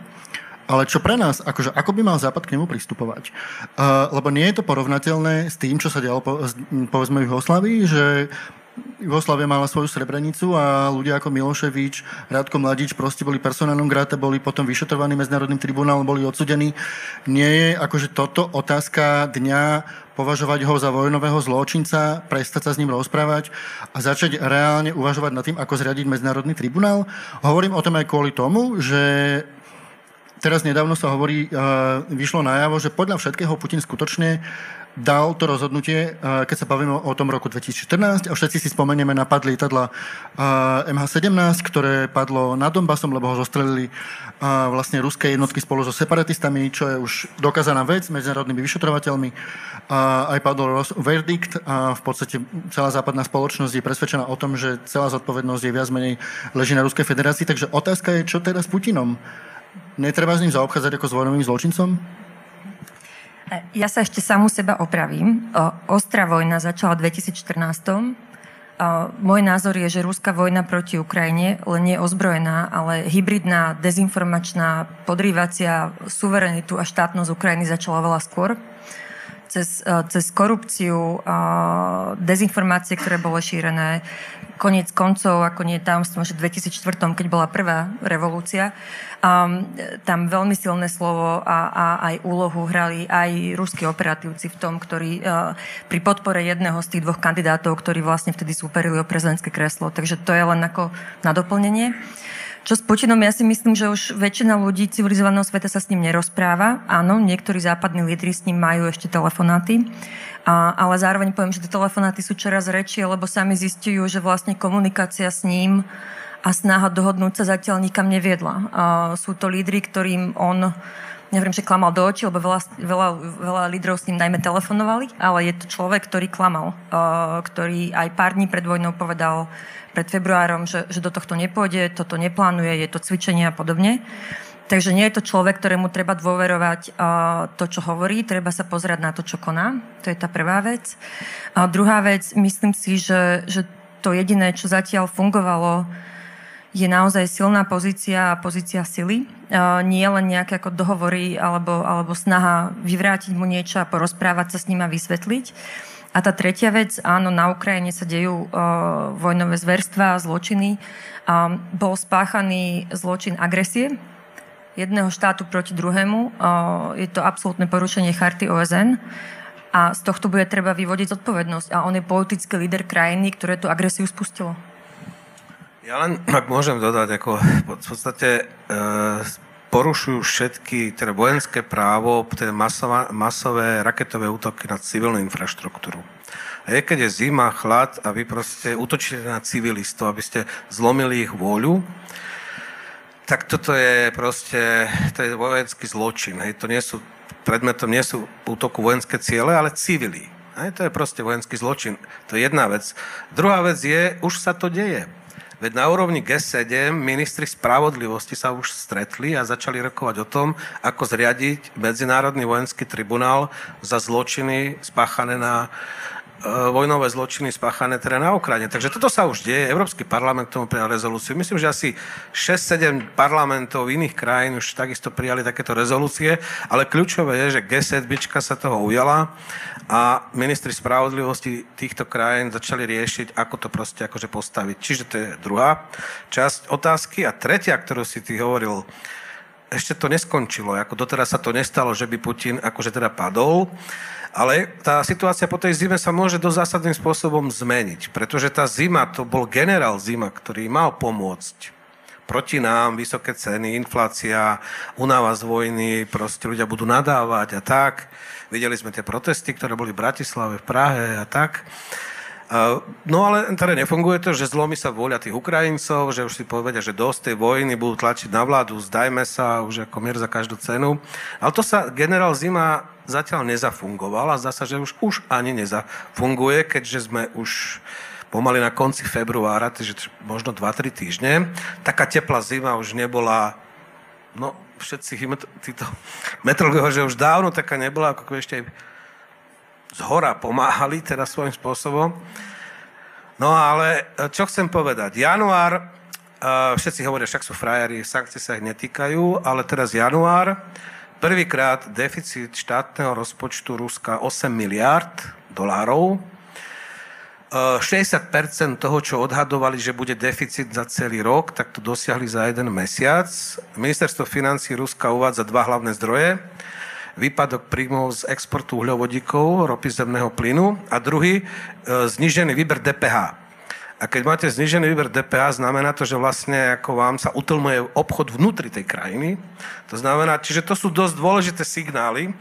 Ale čo pre nás, akože ako by mal Západ k nemu pristupovať? Uh, lebo nie je to porovnateľné s tým, čo sa dialo po, povedzme v Jugoslávii, že Jugoslavia mala svoju Srebrenicu a ľudia ako Miloševič, Radko Mladič proste boli personálnom gráte, boli potom vyšetrovaní Medzinárodným tribunálom, boli odsudení. Nie je akože toto otázka dňa považovať ho za vojnového zločinca, prestať sa s ním rozprávať a začať reálne uvažovať nad tým, ako zriadiť Medzinárodný tribunál. Hovorím o tom aj kvôli tomu, že teraz nedávno sa hovorí, vyšlo najavo, že podľa všetkého Putin skutočne dal to rozhodnutie, eh, keď sa bavíme o tom roku 2014 a všetci si spomenieme na pad lietadla eh, MH17, ktoré padlo nad Donbasom, lebo ho zostrelili vlastne ruské jednotky spolu so separatistami, čo je už dokázaná vec medzinárodnými vyšetrovateľmi. Aj padol verdikt a v podstate celá západná spoločnosť je presvedčená o tom, že celá zodpovednosť je viac menej leží na Ruskej federácii. Takže otázka je, čo teraz s Putinom? Netreba s ním zaobchádzať ako s vojnovým zločincom? Ja sa ešte samú seba opravím. Ostrá vojna začala v 2014. Môj názor je, že ruská vojna proti Ukrajine len nie je ozbrojená, ale hybridná, dezinformačná, podrývacia suverenitu a štátnosť Ukrajiny začala veľa skôr cez, cez korupciu, dezinformácie, ktoré boli šírené, koniec koncov, ako nie tajomstvom, že v 2004, keď bola prvá revolúcia, um, tam veľmi silné slovo a, a aj úlohu hrali aj ruskí operatívci v tom, ktorí uh, pri podpore jedného z tých dvoch kandidátov, ktorí vlastne vtedy súperili o prezidentské kreslo. Takže to je len ako na doplnenie. Čo s Putinom, ja si myslím, že už väčšina ľudí civilizovaného sveta sa s ním nerozpráva. Áno, niektorí západní lídry s ním majú ešte telefonáty. A, ale zároveň poviem, že tie telefonáty sú čoraz rečie, lebo sami zistujú, že vlastne komunikácia s ním a snaha dohodnúť sa zatiaľ nikam neviedla. A sú to lídry, ktorým on neviem, že klamal do očí, lebo veľa, veľa, veľa lídrov s ním najmä telefonovali, ale je to človek, ktorý klamal, ktorý aj pár dní pred vojnou povedal pred februárom, že, že do tohto nepôjde, toto neplánuje, je to cvičenie a podobne. Takže nie je to človek, ktorému treba dôverovať uh, to, čo hovorí, treba sa pozerať na to, čo koná. To je tá prvá vec. A druhá vec, myslím si, že, že to jediné, čo zatiaľ fungovalo, je naozaj silná pozícia a pozícia sily. Uh, nie len nejaké ako dohovory alebo, alebo snaha vyvrátiť mu niečo a porozprávať sa s ním a vysvetliť. A tá tretia vec, áno, na Ukrajine sa dejú uh, vojnové zverstva, zločiny. Um, bol spáchaný zločin agresie, jedného štátu proti druhému. Je to absolútne porušenie charty OSN a z tohto bude treba vyvodiť zodpovednosť. A on je politický líder krajiny, ktoré tú agresiu spustilo. Ja len, ak môžem dodať, ako v podstate e, porušujú všetky teda vojenské právo, teda masová, masové raketové útoky na civilnú infraštruktúru. A je, keď je zima, chlad a vy proste útočíte na civilistov, aby ste zlomili ich vôľu, tak toto je proste, to je vojenský zločin. Hej. To nie sú, predmetom nie sú útoku vojenské ciele, ale civili. Hej. To je proste vojenský zločin. To je jedna vec. Druhá vec je, už sa to deje. Veď na úrovni G7 ministri spravodlivosti sa už stretli a začali rokovať o tom, ako zriadiť Medzinárodný vojenský tribunál za zločiny spáchané na vojnové zločiny spáchané teda na Ukrajine. Takže toto sa už deje. Európsky parlament tomu prijal rezolúciu. Myslím, že asi 6-7 parlamentov iných krajín už takisto prijali takéto rezolúcie, ale kľúčové je, že G7 sa toho ujala a ministri spravodlivosti týchto krajín začali riešiť, ako to proste akože postaviť. Čiže to je druhá časť otázky. A tretia, ktorú si ty hovoril, ešte to neskončilo. Ako doteraz sa to nestalo, že by Putin akože teda padol. Ale tá situácia po tej zime sa môže dosť zásadným spôsobom zmeniť, pretože tá zima, to bol generál zima, ktorý mal pomôcť proti nám, vysoké ceny, inflácia, unáva z vojny, proste ľudia budú nadávať a tak. Videli sme tie protesty, ktoré boli v Bratislave, v Prahe a tak. No ale teda nefunguje to, že zlomí sa vôľa tých Ukrajincov, že už si povedia, že dosť tej vojny budú tlačiť na vládu, zdajme sa, už ako mier za každú cenu. Ale to sa generál Zima zatiaľ nezafungoval a zdá sa, že už, už ani nezafunguje, keďže sme už pomaly na konci februára, takže možno 2-3 týždne. Taká teplá zima už nebola, no všetci títo metrológovia, že už dávno taká nebola, ako ešte aj z hora pomáhali, teda svojím spôsobom. No ale čo chcem povedať? Január, všetci hovoria, však sú frajeri, sankcie sa ich netýkajú, ale teraz január, Prvýkrát deficit štátneho rozpočtu Ruska 8 miliard dolárov. 60% toho, čo odhadovali, že bude deficit za celý rok, tak to dosiahli za jeden mesiac. Ministerstvo financí Ruska uvádza dva hlavné zdroje. Výpadok príjmov z exportu uhľovodíkov, ropy zemného plynu a druhý, e, znižený výber DPH. A keď máte znižený výber DPH, znamená to, že vlastne ako vám sa utlmuje obchod vnútri tej krajiny. To znamená, čiže to sú dosť dôležité signály.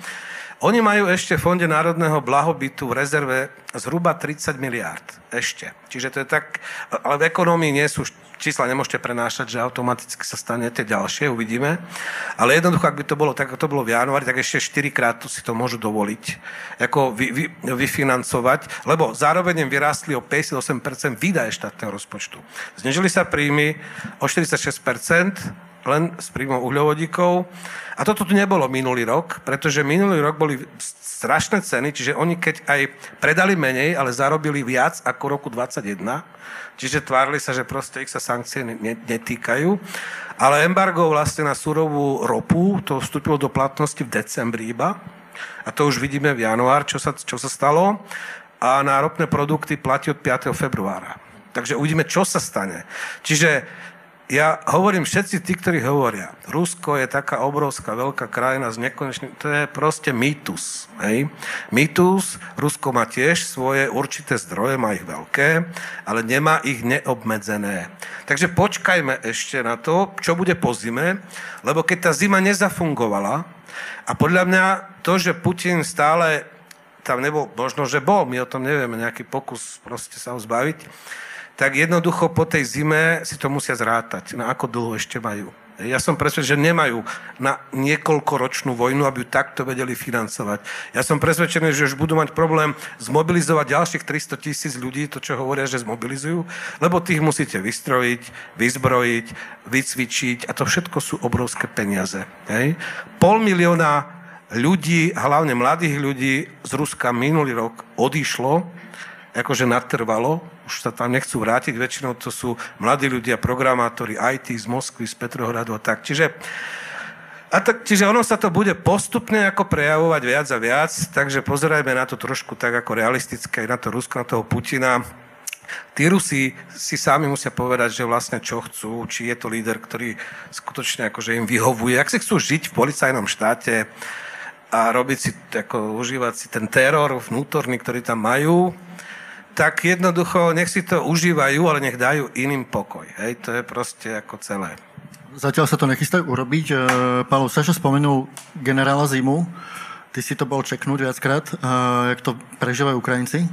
Oni majú ešte v Fonde národného blahobytu v rezerve zhruba 30 miliárd. Ešte. Čiže to je tak, ale v ekonomii nie sú čísla, nemôžete prenášať, že automaticky sa stane tie ďalšie, uvidíme. Ale jednoducho, ak by to bolo tak, ako to bolo v januári, tak ešte 4 krát si to môžu dovoliť ako vy, vy, vyfinancovať, lebo zároveň im vyrástli o 58% výdaje štátneho rozpočtu. Znižili sa príjmy o 46%, len s príjmom uhľovodíkov. A toto tu nebolo minulý rok, pretože minulý rok boli strašné ceny, čiže oni keď aj predali menej, ale zarobili viac ako roku 2021, čiže tvárili sa, že proste ich sa sankcie netýkajú. Ale embargo vlastne na surovú ropu, to vstúpilo do platnosti v decembri iba. A to už vidíme v január, čo sa, čo sa stalo. A na ropné produkty platí od 5. februára. Takže uvidíme, čo sa stane. Čiže ja hovorím všetci tí, ktorí hovoria, Rusko je taká obrovská veľká krajina s nekonečným, to je proste mýtus. Hej? Mýtus, Rusko má tiež svoje určité zdroje, má ich veľké, ale nemá ich neobmedzené. Takže počkajme ešte na to, čo bude po zime, lebo keď tá zima nezafungovala, a podľa mňa to, že Putin stále tam nebol, možno, že bol, my o tom nevieme, nejaký pokus proste sa ho zbaviť, tak jednoducho po tej zime si to musia zrátať. Na ako dlho ešte majú. Ja som presvedčený, že nemajú na niekoľkoročnú vojnu, aby ju takto vedeli financovať. Ja som presvedčený, že už budú mať problém zmobilizovať ďalších 300 tisíc ľudí, to čo hovoria, že zmobilizujú, lebo tých musíte vystrojiť, vyzbrojiť, vycvičiť a to všetko sú obrovské peniaze. Hej? Pol milióna ľudí, hlavne mladých ľudí z Ruska minulý rok odišlo, akože natrvalo, už sa tam nechcú vrátiť, väčšinou to sú mladí ľudia, programátori IT z Moskvy, z Petrohradu a tak. Čiže, a tak, čiže ono sa to bude postupne ako prejavovať viac a viac, takže pozerajme na to trošku tak ako realistické, na to Rusko, na toho Putina. Tí Rusi si sami musia povedať, že vlastne čo chcú, či je to líder, ktorý skutočne akože im vyhovuje, ak si chcú žiť v policajnom štáte a robiť si, ako užívať si ten teror vnútorný, ktorý tam majú, tak jednoducho nech si to užívajú, ale nech dajú iným pokoj. Hej, to je proste ako celé. Zatiaľ sa to nechystajú urobiť. E, Paolo, Saša spomenul generála Zimu. Ty si to bol čeknúť viackrát, e, jak to prežívajú Ukrajinci.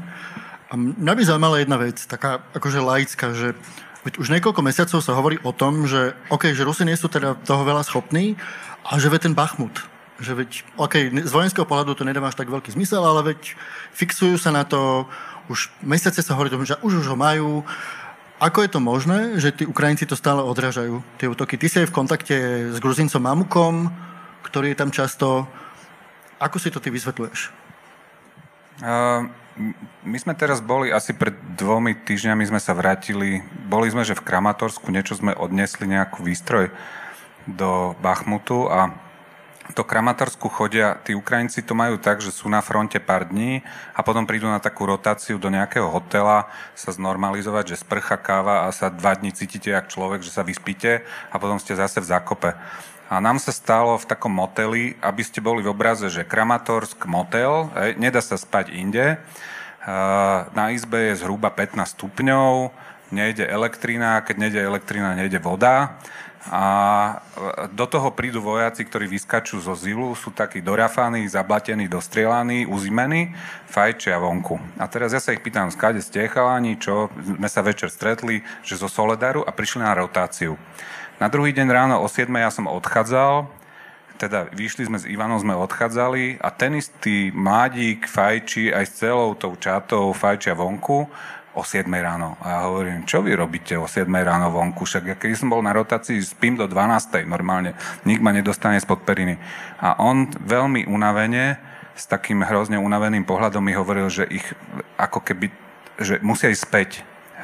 A mňa by zaujímala jedna vec, taká akože laická, že už niekoľko mesiacov sa hovorí o tom, že OK, že Rusi nie sú teda toho veľa schopní a že ve ten Bachmut, že veď, OK, z vojenského pohľadu to nedáva až tak veľký zmysel, ale veď fixujú sa na to, už mesiace sa hovorí že už, už ho majú. Ako je to možné, že tí Ukrajinci to stále odrážajú, tie útoky? Ty si v kontakte s Gruzincom Mamukom, ktorý je tam často. Ako si to ty vysvetľuješ? Uh, my sme teraz boli, asi pred dvomi týždňami sme sa vrátili, boli sme, že v Kramatorsku niečo sme odnesli, nejakú výstroj do Bachmutu a to Kramatorsku chodia, tí Ukrajinci to majú tak, že sú na fronte pár dní a potom prídu na takú rotáciu do nejakého hotela sa znormalizovať, že sprcha káva a sa dva dní cítite jak človek, že sa vyspíte a potom ste zase v zákope. A nám sa stalo v takom moteli, aby ste boli v obraze, že Kramatorsk motel, nedá sa spať inde, na izbe je zhruba 15 stupňov, nejde elektrina, keď nejde elektrina, nejde voda a do toho prídu vojaci, ktorí vyskačú zo zilu, sú takí dorafaní, zablatení, dostrielaní, uzimení, fajčia vonku. A teraz ja sa ich pýtam, skade ste chalani, čo sme sa večer stretli, že zo Soledaru a prišli na rotáciu. Na druhý deň ráno o 7 ja som odchádzal, teda vyšli sme s Ivanom, sme odchádzali a ten istý mladík fajči aj s celou tou čatou fajčia vonku o 7 ráno. A ja hovorím, čo vy robíte o 7 ráno vonku? Však ja keď som bol na rotácii, spím do 12. normálne. Nik ma nedostane spod periny. A on veľmi unavene, s takým hrozne unaveným pohľadom mi hovoril, že ich ako keby, že musia ísť späť.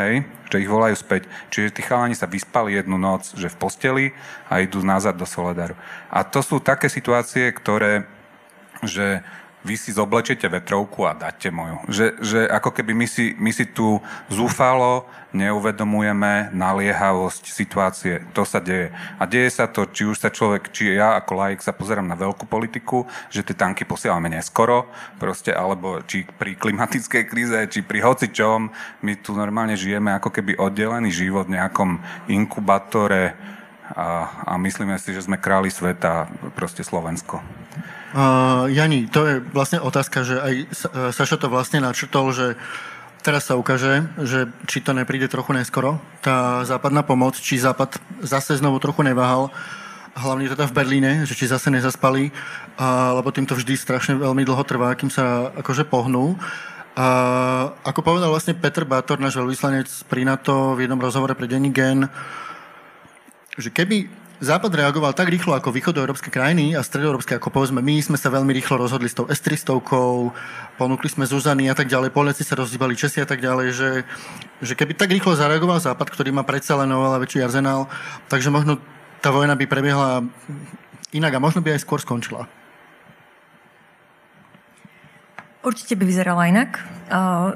Hej? Že ich volajú späť. Čiže tí chalani sa vyspali jednu noc, že v posteli a idú nazad do Soledaru. A to sú také situácie, ktoré, že vy si zoblečete vetrovku a dáte moju. Že, že ako keby my si, my si tu zúfalo neuvedomujeme naliehavosť situácie. To sa deje. A deje sa to, či už sa človek, či ja ako laik sa pozerám na veľkú politiku, že tie tanky posielame neskoro, proste, alebo či pri klimatickej kríze, či pri hocičom, my tu normálne žijeme ako keby oddelený život v nejakom inkubátore a, a myslíme si, že sme králi sveta, proste Slovensko. Uh, Jani, to je vlastne otázka, že aj Saša to vlastne načrtol, že teraz sa ukáže, že či to nepríde trochu neskoro, tá západná pomoc, či západ zase znovu trochu neváhal, hlavne teda v Berlíne, že či zase nezaspali, a, lebo tým to vždy strašne veľmi dlho trvá, kým sa akože pohnú. A, ako povedal vlastne Petr Bátor, náš veľvyslanec pri NATO v jednom rozhovore pre denní Gen, že keby Západ reagoval tak rýchlo ako východoeurópske krajiny a stredoeurópske, ako povedzme my, sme sa veľmi rýchlo rozhodli s tou S-300, ponúkli sme Zuzany a tak ďalej, Poliaci sa rozdývali Česi a tak ďalej, že, že keby tak rýchlo zareagoval Západ, ktorý má predsa len oveľa väčší arzenál, takže možno tá vojna by prebiehla inak a možno by aj skôr skončila. Určite by vyzerala inak.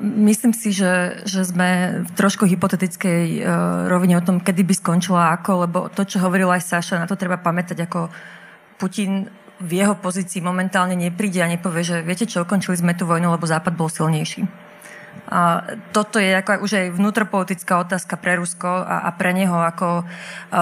Myslím si, že, že sme v trošku hypotetickej e, rovine o tom, kedy by skončila ako, lebo to, čo hovoril aj Saša, na to treba pamätať, ako Putin v jeho pozícii momentálne nepríde a nepovie, že viete čo, ukončili sme tú vojnu, lebo Západ bol silnejší. A toto je ako už aj vnútropolitická otázka pre Rusko a, a pre neho ako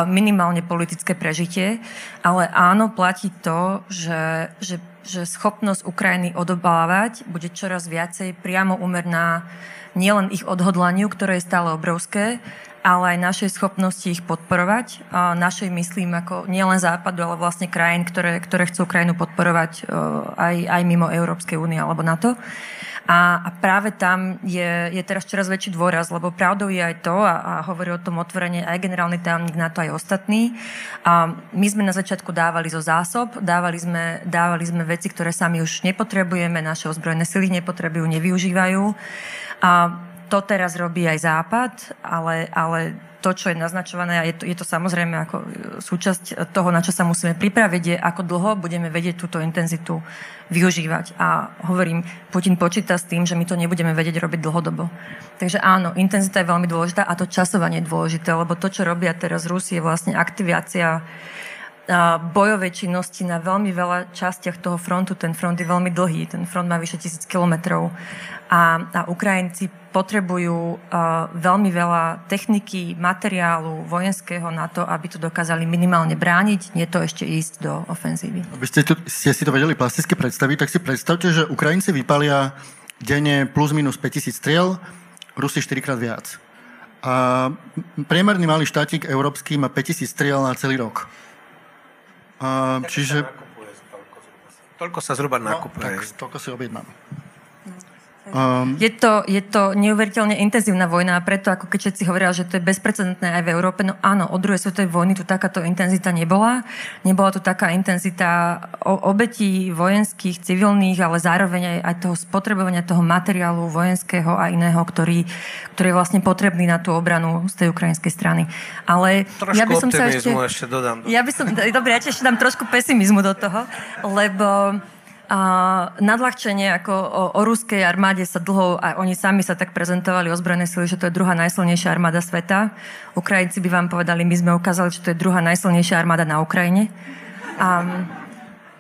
minimálne politické prežitie. Ale áno, platí to, že, že že schopnosť Ukrajiny odobávať bude čoraz viacej priamo umerná nielen ich odhodlaniu, ktoré je stále obrovské, ale aj našej schopnosti ich podporovať. A našej myslím ako nielen západu, ale vlastne krajín, ktoré, ktoré chcú Ukrajinu podporovať aj, aj mimo Európskej únie alebo NATO. A, a práve tam je, je teraz čoraz väčší dôraz, lebo pravdou je aj to, a, a hovorí o tom otvorene aj generálny tajomník na to aj ostatní. A my sme na začiatku dávali zo zásob, dávali sme, dávali sme veci, ktoré sami už nepotrebujeme, naše ozbrojené sily nepotrebujú, nevyužívajú. A to teraz robí aj Západ, ale, ale to, čo je naznačované, a je to, je to samozrejme ako e, súčasť toho, na čo sa musíme pripraviť, je, ako dlho budeme vedieť túto intenzitu využívať. A hovorím, Putin počíta s tým, že my to nebudeme vedieť robiť dlhodobo. Takže áno, intenzita je veľmi dôležitá a to časovanie je dôležité, lebo to, čo robia teraz Rusi, je vlastne aktivácia bojovej činnosti na veľmi veľa častiach toho frontu. Ten front je veľmi dlhý, ten front má vyše tisíc kilometrov a, a Ukrajinci potrebujú uh, veľmi veľa techniky, materiálu vojenského na to, aby to dokázali minimálne brániť, nie to ešte ísť do ofenzívy. Aby ste, tu, ste si to vedeli plasticky predstaviť, tak si predstavte, že Ukrajinci vypalia denne plus minus 5000 striel, Rusi 4 krát viac. A priemerný malý štátik európsky má 5000 striel na celý rok. Uh, čiže... Toľko sa zhruba nakupuje. No, tak toľko si objednám. Um, je, to, je to neuveriteľne intenzívna vojna a preto, ako keď všetci hovoria, že to je bezprecedentné aj v Európe, no áno, od druhej svetovej vojny tu takáto intenzita nebola. Nebola tu taká intenzita obetí vojenských, civilných, ale zároveň aj, aj toho spotrebovania toho materiálu vojenského a iného, ktorý, ktorý je vlastne potrebný na tú obranu z tej ukrajinskej strany. Ale trošku ja by som sa ešte... ešte dodám. Ja by som, dobre, ja ešte dám trošku pesimizmu do toho, lebo nadľahčenie ako o, o ruskej armáde sa dlho, a oni sami sa tak prezentovali ozbrojené sily, že to je druhá najsilnejšia armáda sveta. Ukrajinci by vám povedali, my sme ukázali, že to je druhá najsilnejšia armáda na Ukrajine. A,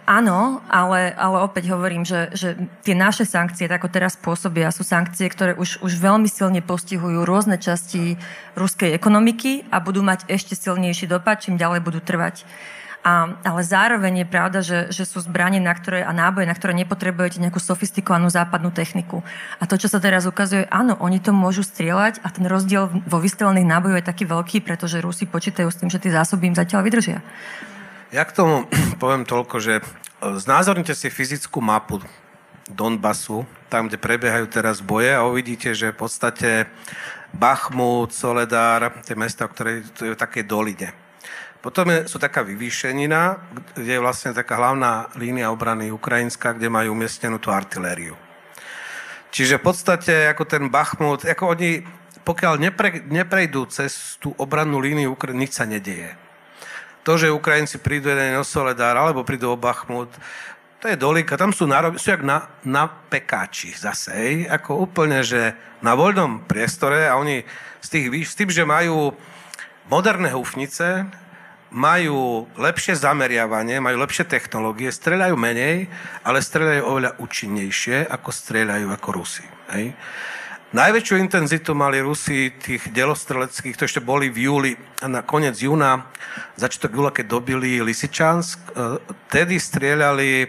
áno, ale, ale opäť hovorím, že, že tie naše sankcie, tak ako teraz pôsobia, sú sankcie, ktoré už, už veľmi silne postihujú rôzne časti ruskej ekonomiky a budú mať ešte silnejší dopad, čím ďalej budú trvať. A, ale zároveň je pravda, že, že sú zbranie na ktoré, a náboje, na ktoré nepotrebujete nejakú sofistikovanú západnú techniku. A to, čo sa teraz ukazuje, áno, oni to môžu strieľať a ten rozdiel vo vystrelených nábojov je taký veľký, pretože Rusi počítajú s tým, že tie zásoby im zatiaľ vydržia. Ja k tomu poviem toľko, že e, znázornite si fyzickú mapu Donbasu, tam, kde prebiehajú teraz boje a uvidíte, že v podstate Bachmut, Soledár, tie mesta, ktoré sú v takej doline. Potom je, sú taká vyvýšenina, kde je vlastne taká hlavná línia obrany ukrajinská, kde majú umiestnenú tú artilériu. Čiže v podstate ako ten Bachmut, ako oni, pokiaľ nepre, neprejdú cez tú obrannú líniu nič sa nedieje. To, že Ukrajinci prídu jeden o Soledár alebo prídu o Bachmut, to je dolík a tam sú, narob, sú jak na, na pekáči zase, hej, ako úplne, že na voľnom priestore a oni z tých, s tým, že majú moderné húfnice, majú lepšie zameriavanie, majú lepšie technológie, streľajú menej, ale streľajú oveľa účinnejšie, ako streľajú ako Rusi. Hej. Najväčšiu intenzitu mali Rusi tých delostreleckých, to ešte boli v júli, na koniec júna, začiatok júla, keď dobili Lisičansk, e, tedy strieľali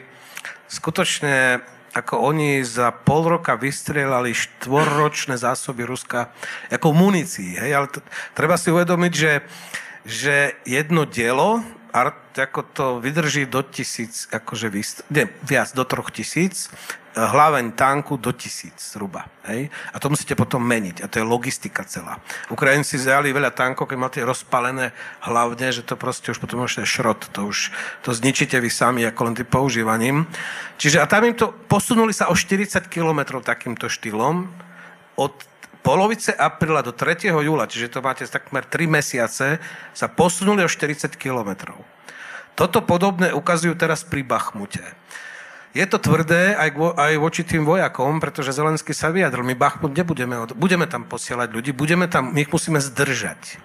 skutočne ako oni za pol roka vystrieľali štvorročné zásoby Ruska ako munícií. Hej? Ale t- treba si uvedomiť, že, že jedno dielo ako to vydrží do tisíc, akože vyst- nie, viac, do troch tisíc, hlaveň tanku do tisíc zhruba. Hej? A to musíte potom meniť. A to je logistika celá. Ukrajinci zjali veľa tankov, keď máte rozpalené hlavne, že to proste už potom môžete šrot. To už to zničíte vy sami, ako len tým používaním. Čiže a tam im to posunuli sa o 40 km takýmto štýlom od polovice apríla do 3. júla, čiže to máte takmer 3 mesiace, sa posunuli o 40 kilometrov. Toto podobné ukazujú teraz pri Bachmute. Je to tvrdé aj, aj voči tým vojakom, pretože Zelenský sa vyjadril, my Bachmut nebudeme, budeme tam posielať ľudí, budeme tam, my ich musíme zdržať.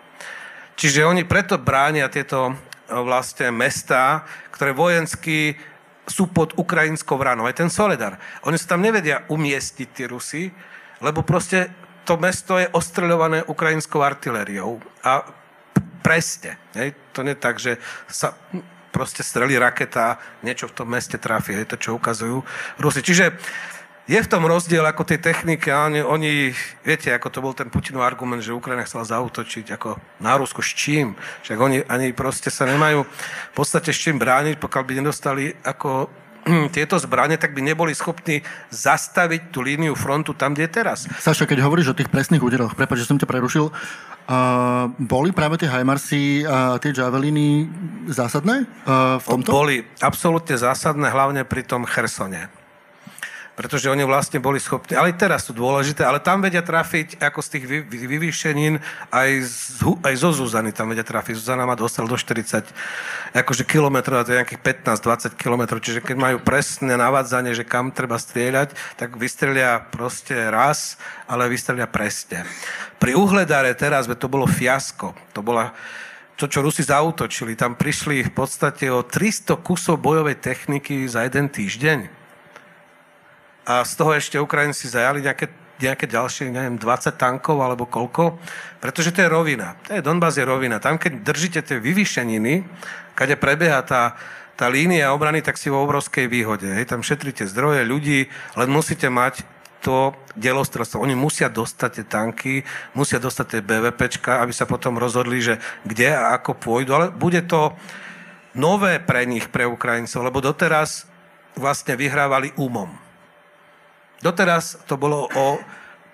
Čiže oni preto bránia tieto e, vlastne mesta, ktoré vojensky sú pod ukrajinskou branou. Aj ten Soledar. Oni sa tam nevedia umiestniť, tí Rusi, lebo proste to mesto je ostreľované ukrajinskou artilériou. A presne. Hej? To nie je tak, že sa proste strelí raketa, niečo v tom meste trafi. Je to, čo ukazujú Rusi. Čiže je v tom rozdiel ako tie techniky a oni, oni, viete, ako to bol ten Putinov argument, že Ukrajina chcela zautočiť ako na Rusko s čím? Však oni ani proste sa nemajú v podstate s čím brániť, pokiaľ by nedostali ako tieto zbranie, tak by neboli schopní zastaviť tú líniu frontu tam, kde je teraz. Saša, keď hovoríš o tých presných úderoch, prepáč, že som ťa prerušil, uh, boli práve tie Heimarsy a tie Javeliny zásadné uh, v tomto? Boli absolútne zásadné, hlavne pri tom Chersone pretože oni vlastne boli schopní, ale teraz sú dôležité, ale tam vedia trafiť ako z tých vy, vy, vyvýšenín aj, z, aj zo Zuzany tam vedia trafiť. Zuzana má dostal do 40 akože kilometrov, a to je nejakých 15-20 kilometrov, čiže keď majú presné navádzanie, že kam treba strieľať, tak vystrelia proste raz, ale vystrelia presne. Pri Uhledare teraz to bolo fiasko. To bola to, čo Rusi zautočili. Tam prišli v podstate o 300 kusov bojovej techniky za jeden týždeň a z toho ešte Ukrajinci zajali nejaké, nejaké ďalšie, neviem, 20 tankov alebo koľko, pretože to je rovina. To je Donbass je rovina. Tam, keď držíte tie vyvýšeniny, kade prebieha tá, tá línia obrany, tak si vo obrovskej výhode. Hej, tam šetríte zdroje, ľudí, len musíte mať to delostrelstvo. Oni musia dostať tie tanky, musia dostať tie BVPčka, aby sa potom rozhodli, že kde a ako pôjdu. Ale bude to nové pre nich, pre Ukrajincov, lebo doteraz vlastne vyhrávali umom. Doteraz to bolo o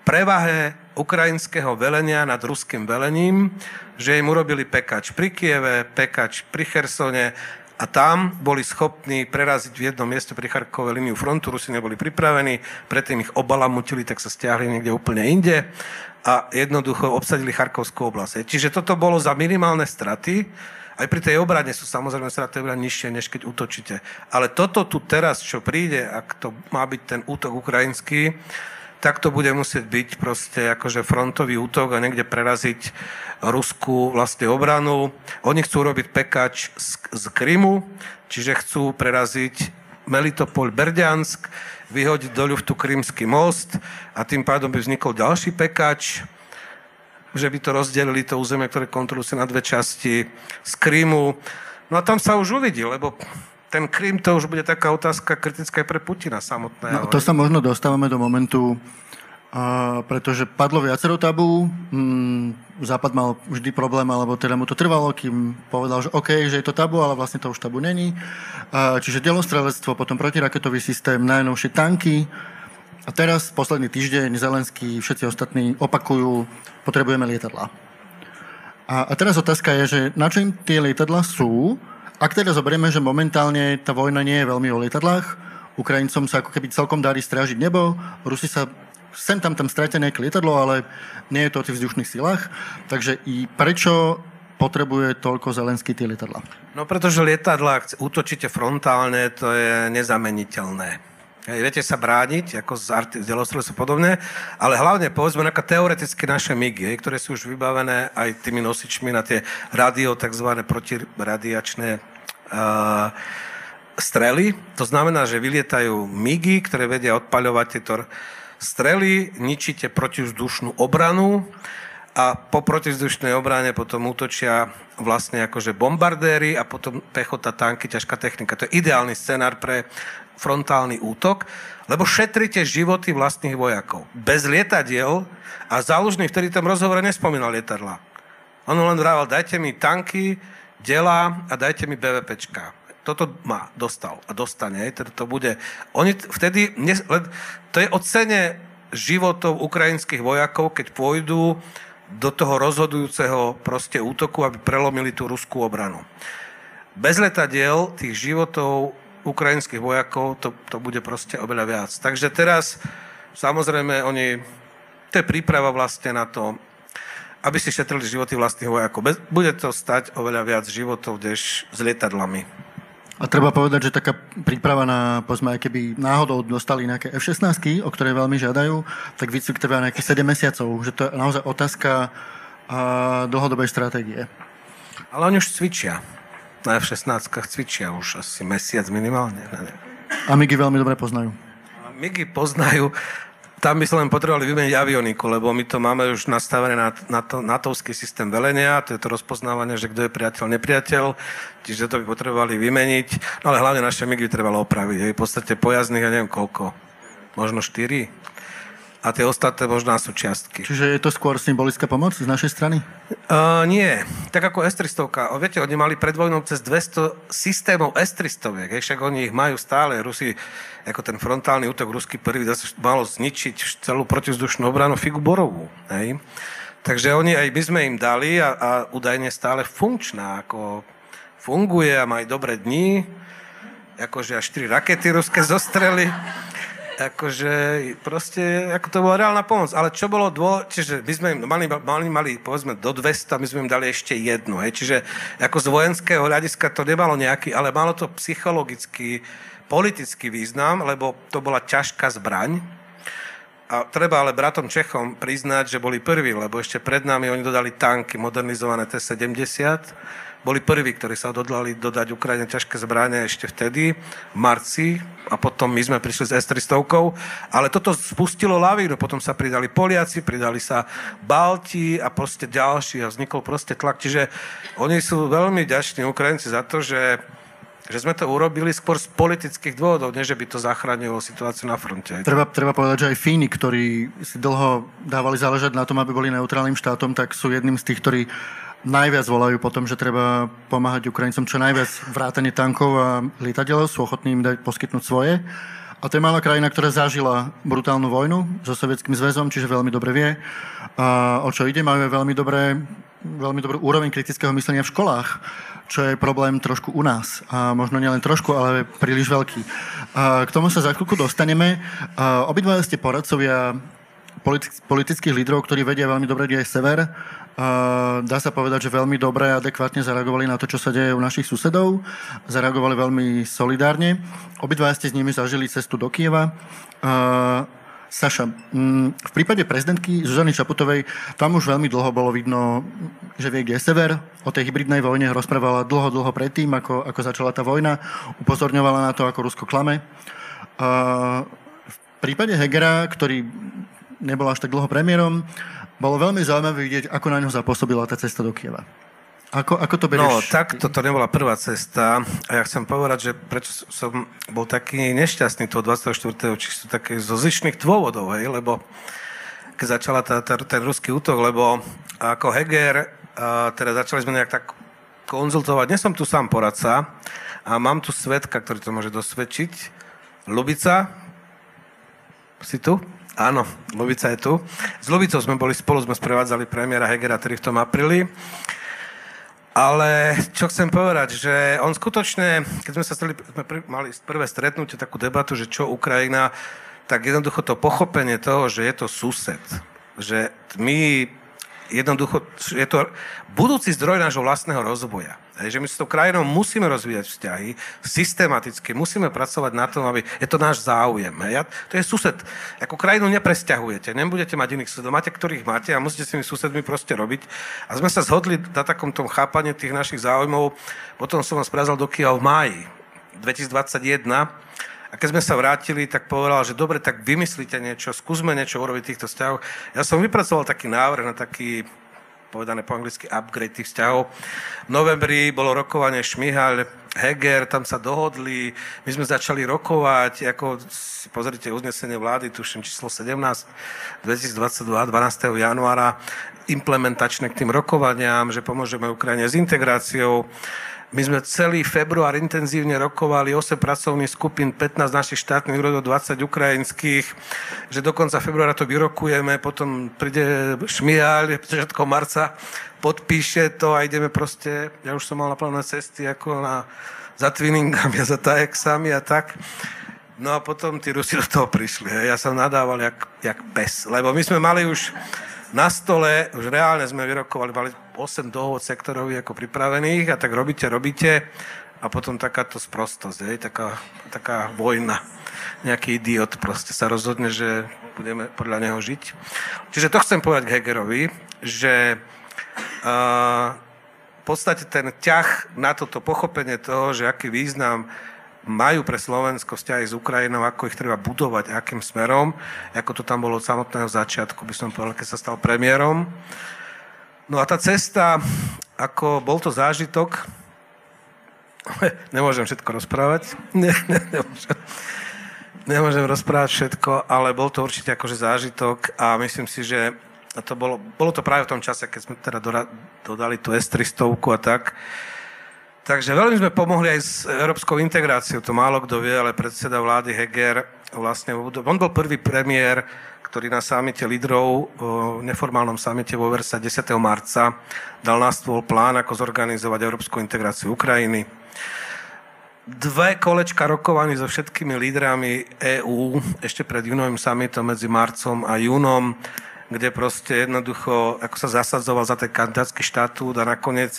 prevahe ukrajinského velenia nad ruským velením, že im urobili pekač pri Kieve, pekač pri Chersone a tam boli schopní preraziť v jednom mieste pri Charkove líniu frontu, Rusi neboli pripravení, predtým ich obalamutili, tak sa stiahli niekde úplne inde a jednoducho obsadili Charkovskú oblasť. Čiže toto bolo za minimálne straty, aj pri tej obrane sú samozrejme straty obrany nižšie, než keď útočíte. Ale toto tu teraz, čo príde, ak to má byť ten útok ukrajinský, tak to bude musieť byť proste akože frontový útok a niekde preraziť ruskú vlastne obranu. Oni chcú robiť pekač z, z Krymu, čiže chcú preraziť Melitopol Berďansk, vyhodiť do ľuftu Krymský most a tým pádom by vznikol ďalší pekač že by to rozdelili to územie, ktoré kontrolujú na dve časti z Krymu. No a tam sa už uvidí, lebo ten Krym to už bude taká otázka kritická aj pre Putina samotného. No, to sa možno dostávame do momentu, a, pretože padlo viacero tabu, mm, Západ mal vždy problém, alebo teda mu to trvalo, kým povedal, že OK, že je to tabu, ale vlastne to už tabu není. A, čiže delostrelectvo, potom protiraketový systém, najnovšie tanky, a teraz, posledný týždeň, Zelenský, všetci ostatní opakujú, potrebujeme lietadla. A, a teraz otázka je, že na čo im tie lietadla sú? Ak teda zoberieme, že momentálne tá vojna nie je veľmi o lietadlách, Ukrajincom sa ako keby celkom darí strážiť nebo, Rusi sa sem tam tam stratia nejaké lietadlo, ale nie je to o tých vzdušných silách. Takže i prečo potrebuje toľko Zelenský tie lietadla? No pretože lietadla, ak útočíte frontálne, to je nezameniteľné. Hej, viete sa brániť, ako z, arti- a podobne, ale hlavne povedzme nejaké teoreticky naše MIGy, hej, ktoré sú už vybavené aj tými nosičmi na tie radio, tzv. protiradiačné uh, strely. To znamená, že vylietajú MIGy, ktoré vedia odpaľovať tieto strely, ničíte protivzdušnú obranu a po protivzdušnej obrane potom útočia vlastne akože bombardéry a potom pechota, tanky, ťažká technika. To je ideálny scenár pre frontálny útok, lebo šetrite životy vlastných vojakov. Bez lietadiel a záložný vtedy tam rozhovore nespomínal lietadla. On len vrával, dajte mi tanky, dela a dajte mi BVPčka. Toto má, dostal a dostane. Teda to bude... Oni vtedy... To je o cene životov ukrajinských vojakov, keď pôjdu do toho rozhodujúceho proste útoku, aby prelomili tú ruskú obranu. Bez letadiel tých životov ukrajinských vojakov, to, to bude proste oveľa viac. Takže teraz, samozrejme, oni, to je príprava vlastne na to, aby si šetrili životy vlastných vojakov. Bez, bude to stať oveľa viac životov, než s lietadlami. A treba povedať, že taká príprava na, povedzme, keby náhodou dostali nejaké F-16, o ktoré veľmi žiadajú, tak výcvik trvá nejakých 7 mesiacov. Že to je naozaj otázka a, dlhodobej stratégie. Ale oni už cvičia na F-16 cvičia už asi mesiac minimálne. A MIGy veľmi dobre poznajú. A MIGy poznajú, tam by sa len potrebovali vymeniť avioniku, lebo my to máme už nastavené na, na to, natovský systém velenia, to je to rozpoznávanie, že kto je priateľ, nepriateľ, čiže to by potrebovali vymeniť, no ale hlavne naše MIGy trebalo opraviť, hej, v podstate pojazdných, ja neviem koľko, možno 4, a tie ostatné možná sú čiastky. Čiže je to skôr symbolická pomoc z našej strany? Uh, nie. Tak ako S-300. Viete, oni mali pred vojnou cez 200 systémov S-300. Však oni ich majú stále. Rusi, ako ten frontálny útok ruský prvý, malo zničiť celú protizdušnú obranu figu Borovú. Hej? Takže oni, aj my sme im dali a, a údajne stále funkčná. Ako funguje a má aj dobré dni. Akože až 4 rakety ruské zostreli akože proste, ako to bola reálna pomoc. Ale čo bolo dôležité, čiže my sme im mali, mali, mali, povedzme, do 200, my sme im dali ešte jednu, hej. Čiže ako z vojenského hľadiska to nemalo nejaký, ale malo to psychologický, politický význam, lebo to bola ťažká zbraň. A treba ale bratom Čechom priznať, že boli prví, lebo ešte pred nami oni dodali tanky modernizované T-70, boli prví, ktorí sa odhodlali dodať Ukrajine ťažké zbranie ešte vtedy, v marci, a potom my sme prišli s S-300, ale toto spustilo lavínu, potom sa pridali Poliaci, pridali sa Balti a proste ďalší a vznikol proste tlak. Čiže oni sú veľmi ďační Ukrajinci za to, že že sme to urobili skôr z politických dôvodov, než by to zachránilo situáciu na fronte. Treba, treba povedať, že aj Fíni, ktorí si dlho dávali záležať na tom, aby boli neutrálnym štátom, tak sú jedným z tých, ktorí najviac volajú po tom, že treba pomáhať Ukrajincom čo najviac vrátane tankov a lietadiel, sú ochotní im dať poskytnúť svoje. A to je malá krajina, ktorá zažila brutálnu vojnu so Sovietským zväzom, čiže veľmi dobre vie, a o čo ide. Majú veľmi dobré, veľmi dobrú úroveň kritického myslenia v školách, čo je problém trošku u nás. A možno nielen trošku, ale príliš veľký. A k tomu sa za chvíľku dostaneme. Obidva ste poradcovia politických lídrov, ktorí vedia veľmi dobre, kde je sever Dá sa povedať, že veľmi dobre a adekvátne zareagovali na to, čo sa deje u našich susedov. Zareagovali veľmi solidárne. Obidva ste s nimi zažili cestu do Kieva. Saša, v prípade prezidentky Zuzany Čaputovej, tam už veľmi dlho bolo vidno, že vie, kde je sever. O tej hybridnej vojne rozprávala dlho, dlho predtým, ako, ako začala tá vojna. Upozorňovala na to, ako Rusko klame. V prípade Hegera, ktorý nebol až tak dlho premiérom, bolo veľmi zaujímavé vidieť, ako na ňo zapôsobila tá cesta do Kieva. Ako, ako to berieš? No, tak toto nebola prvá cesta. A ja chcem povedať, že prečo som bol taký nešťastný toho 24. čisto také zo zišných dôvodov, hej, lebo keď začala tá, tá, ten ruský útok, lebo ako Heger, a teda začali sme nejak tak konzultovať. Nie som tu sám poradca a mám tu svetka, ktorý to môže dosvedčiť. Lubica, si tu? Áno, Lubica je tu. S Lubicou sme boli spolu, sme sprevádzali premiéra Hegera, ktorý v tom apríli. Ale čo chcem povedať, že on skutočne, keď sme sa stali, sme mali prvé stretnutie, takú debatu, že čo Ukrajina, tak jednoducho to pochopenie toho, že je to sused. Že my jednoducho je to budúci zdroj nášho vlastného rozvoja. Hej, že my s tou krajinou musíme rozvíjať vzťahy systematicky, musíme pracovať na tom, aby je to náš záujem. Hej. To je sused. Ako krajinu nepresťahujete, nebudete mať iných susedov, máte, ktorých máte a musíte s tými susedmi proste robiť. A sme sa zhodli na takom tom chápaní tých našich záujmov. Potom som vás prazal do Kieva v máji 2021 a keď sme sa vrátili, tak povedal, že dobre, tak vymyslíte niečo, skúsme niečo urobiť v týchto vzťahoch. Ja som vypracoval taký návrh na taký povedané po anglicky upgrade tých vzťahov. V novembri bolo rokovanie Šmihal, Heger, tam sa dohodli, my sme začali rokovať, ako si pozrite uznesenie vlády, tuším číslo 17, 2022, 12. januára, implementačné k tým rokovaniam, že pomôžeme Ukrajine s integráciou. My sme celý február intenzívne rokovali 8 pracovných skupín, 15 našich štátnych úrodov, 20 ukrajinských, že do konca februára to vyrokujeme, potom príde Šmiaľ, začiatkom marca, podpíše to a ideme proste, ja už som mal naplánované cesty ako na, za twinningami a za tajexami a tak. No a potom tí Rusi do toho prišli. Ja som nadával jak, jak pes, lebo my sme mali už na stole, už reálne sme vyrokovali, mali 8 dohod sektorových ako pripravených a tak robíte, robíte a potom takáto sprostosť, je, taká, taká vojna. Nejaký idiot proste sa rozhodne, že budeme podľa neho žiť. Čiže to chcem povedať k Hegerovi, že uh, v podstate ten ťah na toto pochopenie toho, že aký význam majú pre Slovensko vzťahy s Ukrajinou, ako ich treba budovať, akým smerom, ako to tam bolo od samotného začiatku, by som povedal, keď sa stal premiérom. No a tá cesta, ako bol to zážitok, nemôžem všetko rozprávať, ne, ne, nemôžem, nemôžem rozprávať všetko, ale bol to určite akože zážitok a myslím si, že to bolo, bolo to práve v tom čase, keď sme teda dodali tú S-300 a tak, Takže veľmi sme pomohli aj s európskou integráciou, to málo kto vie, ale predseda vlády Heger vlastne, on bol prvý premiér, ktorý na samite lídrov, neformálnom samite vo Versa 10. marca dal na stôl plán, ako zorganizovať európsku integráciu Ukrajiny. Dve kolečka rokovaní so všetkými lídrami EÚ ešte pred junovým summitom medzi marcom a júnom kde proste jednoducho, ako sa zasadzoval za ten kandidátsky štatút a nakoniec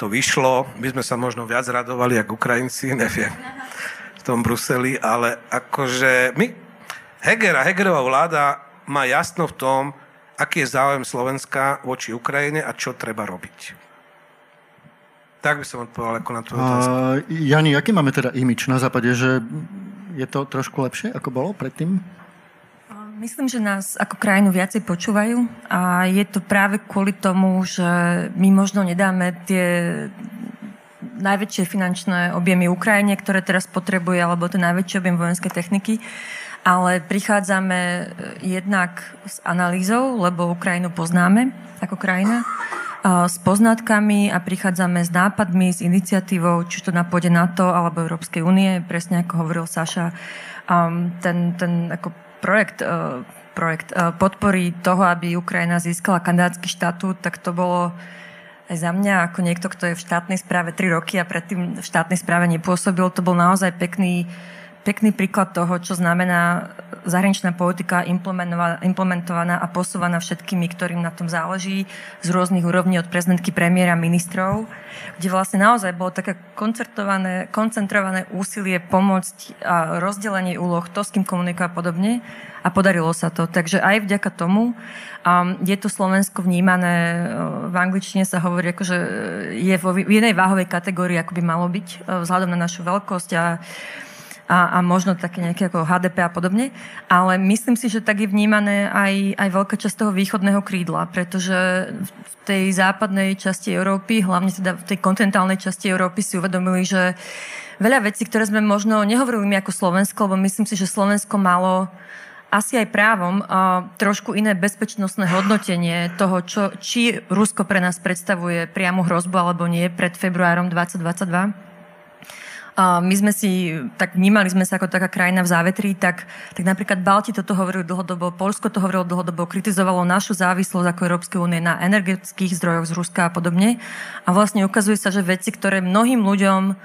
to vyšlo. My sme sa možno viac radovali, ako Ukrajinci, neviem, v tom Bruseli, ale akože my, Heger a Hegerová vláda má jasno v tom, aký je záujem Slovenska voči Ukrajine a čo treba robiť. Tak by som odpovedal ako na tú otázku. Uh, Jani, aký máme teda imič na západe, že je to trošku lepšie, ako bolo predtým? Myslím, že nás ako krajinu viacej počúvajú a je to práve kvôli tomu, že my možno nedáme tie najväčšie finančné objemy Ukrajine, ktoré teraz potrebuje, alebo ten najväčší objem vojenskej techniky, ale prichádzame jednak s analýzou, lebo Ukrajinu poznáme ako krajina, s poznatkami a prichádzame s nápadmi, s iniciatívou, či to na pôde NATO alebo Európskej únie, presne ako hovoril Saša. Ten, ten ako projekt, e, projekt e, podpory toho, aby Ukrajina získala kandidátsky štatút, tak to bolo aj za mňa, ako niekto, kto je v štátnej správe 3 roky a predtým v štátnej správe nepôsobil, to bol naozaj pekný, pekný príklad toho, čo znamená zahraničná politika implementovaná a posúvaná všetkými, ktorým na tom záleží, z rôznych úrovní od prezidentky premiéra ministrov, kde vlastne naozaj bolo také koncertované, koncentrované úsilie pomôcť a rozdelenie úloh, to s kým komunikuje a podobne. A podarilo sa to. Takže aj vďaka tomu um, je to Slovensko vnímané, v angličtine sa hovorí, akože je vo, v jednej váhovej kategórii, ako by malo byť, vzhľadom na našu veľkosť a a, a možno také nejaké ako HDP a podobne. Ale myslím si, že tak je vnímané aj, aj veľká časť toho východného krídla, pretože v tej západnej časti Európy, hlavne teda v tej kontinentálnej časti Európy si uvedomili, že veľa vecí, ktoré sme možno nehovorili my ako Slovensko, lebo myslím si, že Slovensko malo asi aj právom uh, trošku iné bezpečnostné hodnotenie toho, čo, či Rusko pre nás predstavuje priamu hrozbu alebo nie pred februárom 2022 my sme si, tak vnímali sme sa ako taká krajina v závetrí, tak, tak napríklad Balti toto hovorili dlhodobo, Polsko to hovorilo dlhodobo, kritizovalo našu závislosť ako Európskej únie na energetických zdrojoch z Ruska a podobne. A vlastne ukazuje sa, že veci, ktoré mnohým ľuďom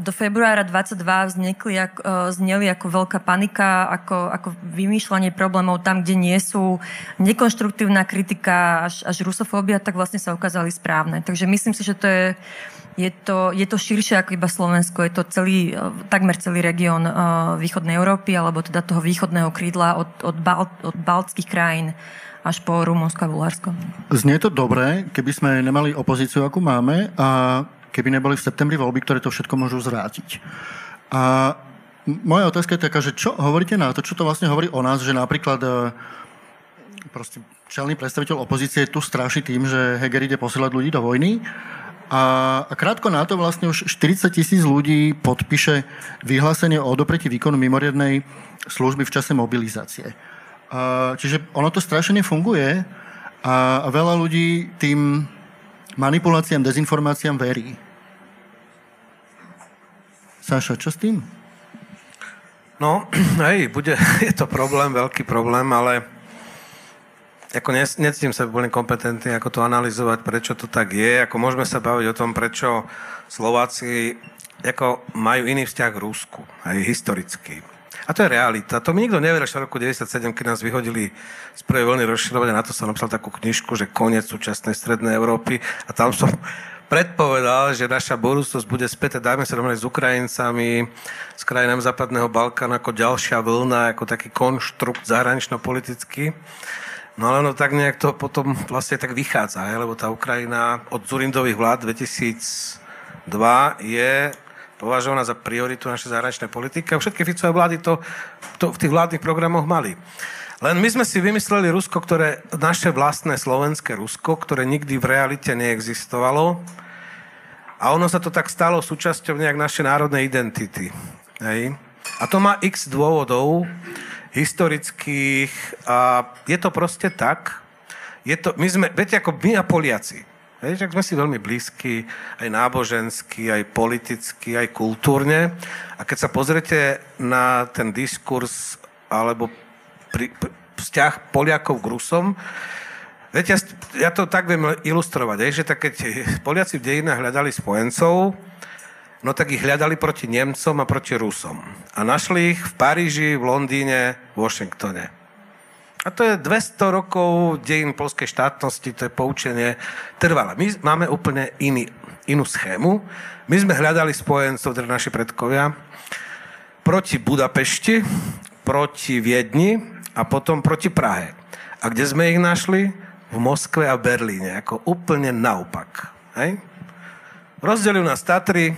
do februára 22 vznikli, ako, e, zneli ako veľká panika, ako, ako vymýšľanie problémov tam, kde nie sú nekonštruktívna kritika až, až rusofóbia, tak vlastne sa ukázali správne. Takže myslím si, že to je, je to, je to širšie ako iba Slovensko, je to celý, e, takmer celý región uh, východnej Európy, alebo teda toho východného krídla od, od, Bal, od baltských krajín až po Rumunsko a Bulharsko. Znie to dobré, keby sme nemali opozíciu, akú máme a keby neboli v septembri voľby, ktoré to všetko môžu zvrátiť. A moja otázka je taká, že čo hovoríte na to, čo to vlastne hovorí o nás, že napríklad e, proste čelný predstaviteľ opozície tu straší tým, že Heger ide posielať ľudí do vojny a, a krátko na to vlastne už 40 tisíc ľudí podpíše vyhlásenie o odopretí výkonu mimoriadnej služby v čase mobilizácie. A, čiže ono to strašne funguje a, a veľa ľudí tým manipuláciám, dezinformáciám verí. Saša, čo s tým? No, hej, bude, je to problém, veľký problém, ale ako necítim sa úplne kompetentný, ako to analyzovať, prečo to tak je. Ako môžeme sa baviť o tom, prečo Slováci ako majú iný vzťah k Rusku, aj historický. A to je realita. To mi nikto neveril, v roku 97, keď nás vyhodili z prvej vlny rozširovania, na to som napísal takú knižku, že koniec súčasnej strednej Európy. A tam som predpovedal, že naša budúcnosť bude späť, dajme sa s Ukrajincami, s krajinami Západného Balkánu ako ďalšia vlna, ako taký konštrukt zahranično-politický. No ale no tak nejak to potom vlastne tak vychádza, he? lebo tá Ukrajina od Zurindových vlád 2002 je považovaná za prioritu našej zahraničnej politiky a všetky Ficové vlády to, to v tých vládnych programoch mali. Len my sme si vymysleli Rusko, ktoré, naše vlastné slovenské Rusko, ktoré nikdy v realite neexistovalo a ono sa to tak stalo súčasťou nejak našej národnej identity. Hej? A to má x dôvodov historických a je to proste tak. Je to, my sme, viete, ako my a Poliaci. Vieš, ak sme si veľmi blízki, aj nábožensky, aj politicky, aj kultúrne. A keď sa pozrete na ten diskurs alebo pri, pri, vzťah Poliakov k Rusom, viete, ja to tak viem ilustrovať, že tak keď Poliaci v dejinách hľadali spojencov, no tak ich hľadali proti Nemcom a proti Rusom. A našli ich v Paríži, v Londýne, v Washingtone. A to je 200 rokov dejín polskej štátnosti, to je poučenie trvalé. My máme úplne iný, inú schému. My sme hľadali spojencov, teda naši predkovia, proti Budapešti, proti Viedni a potom proti Prahe. A kde sme ich našli? V Moskve a Berlíne, ako úplne naopak. Hej? Rozdelili nás Tatry,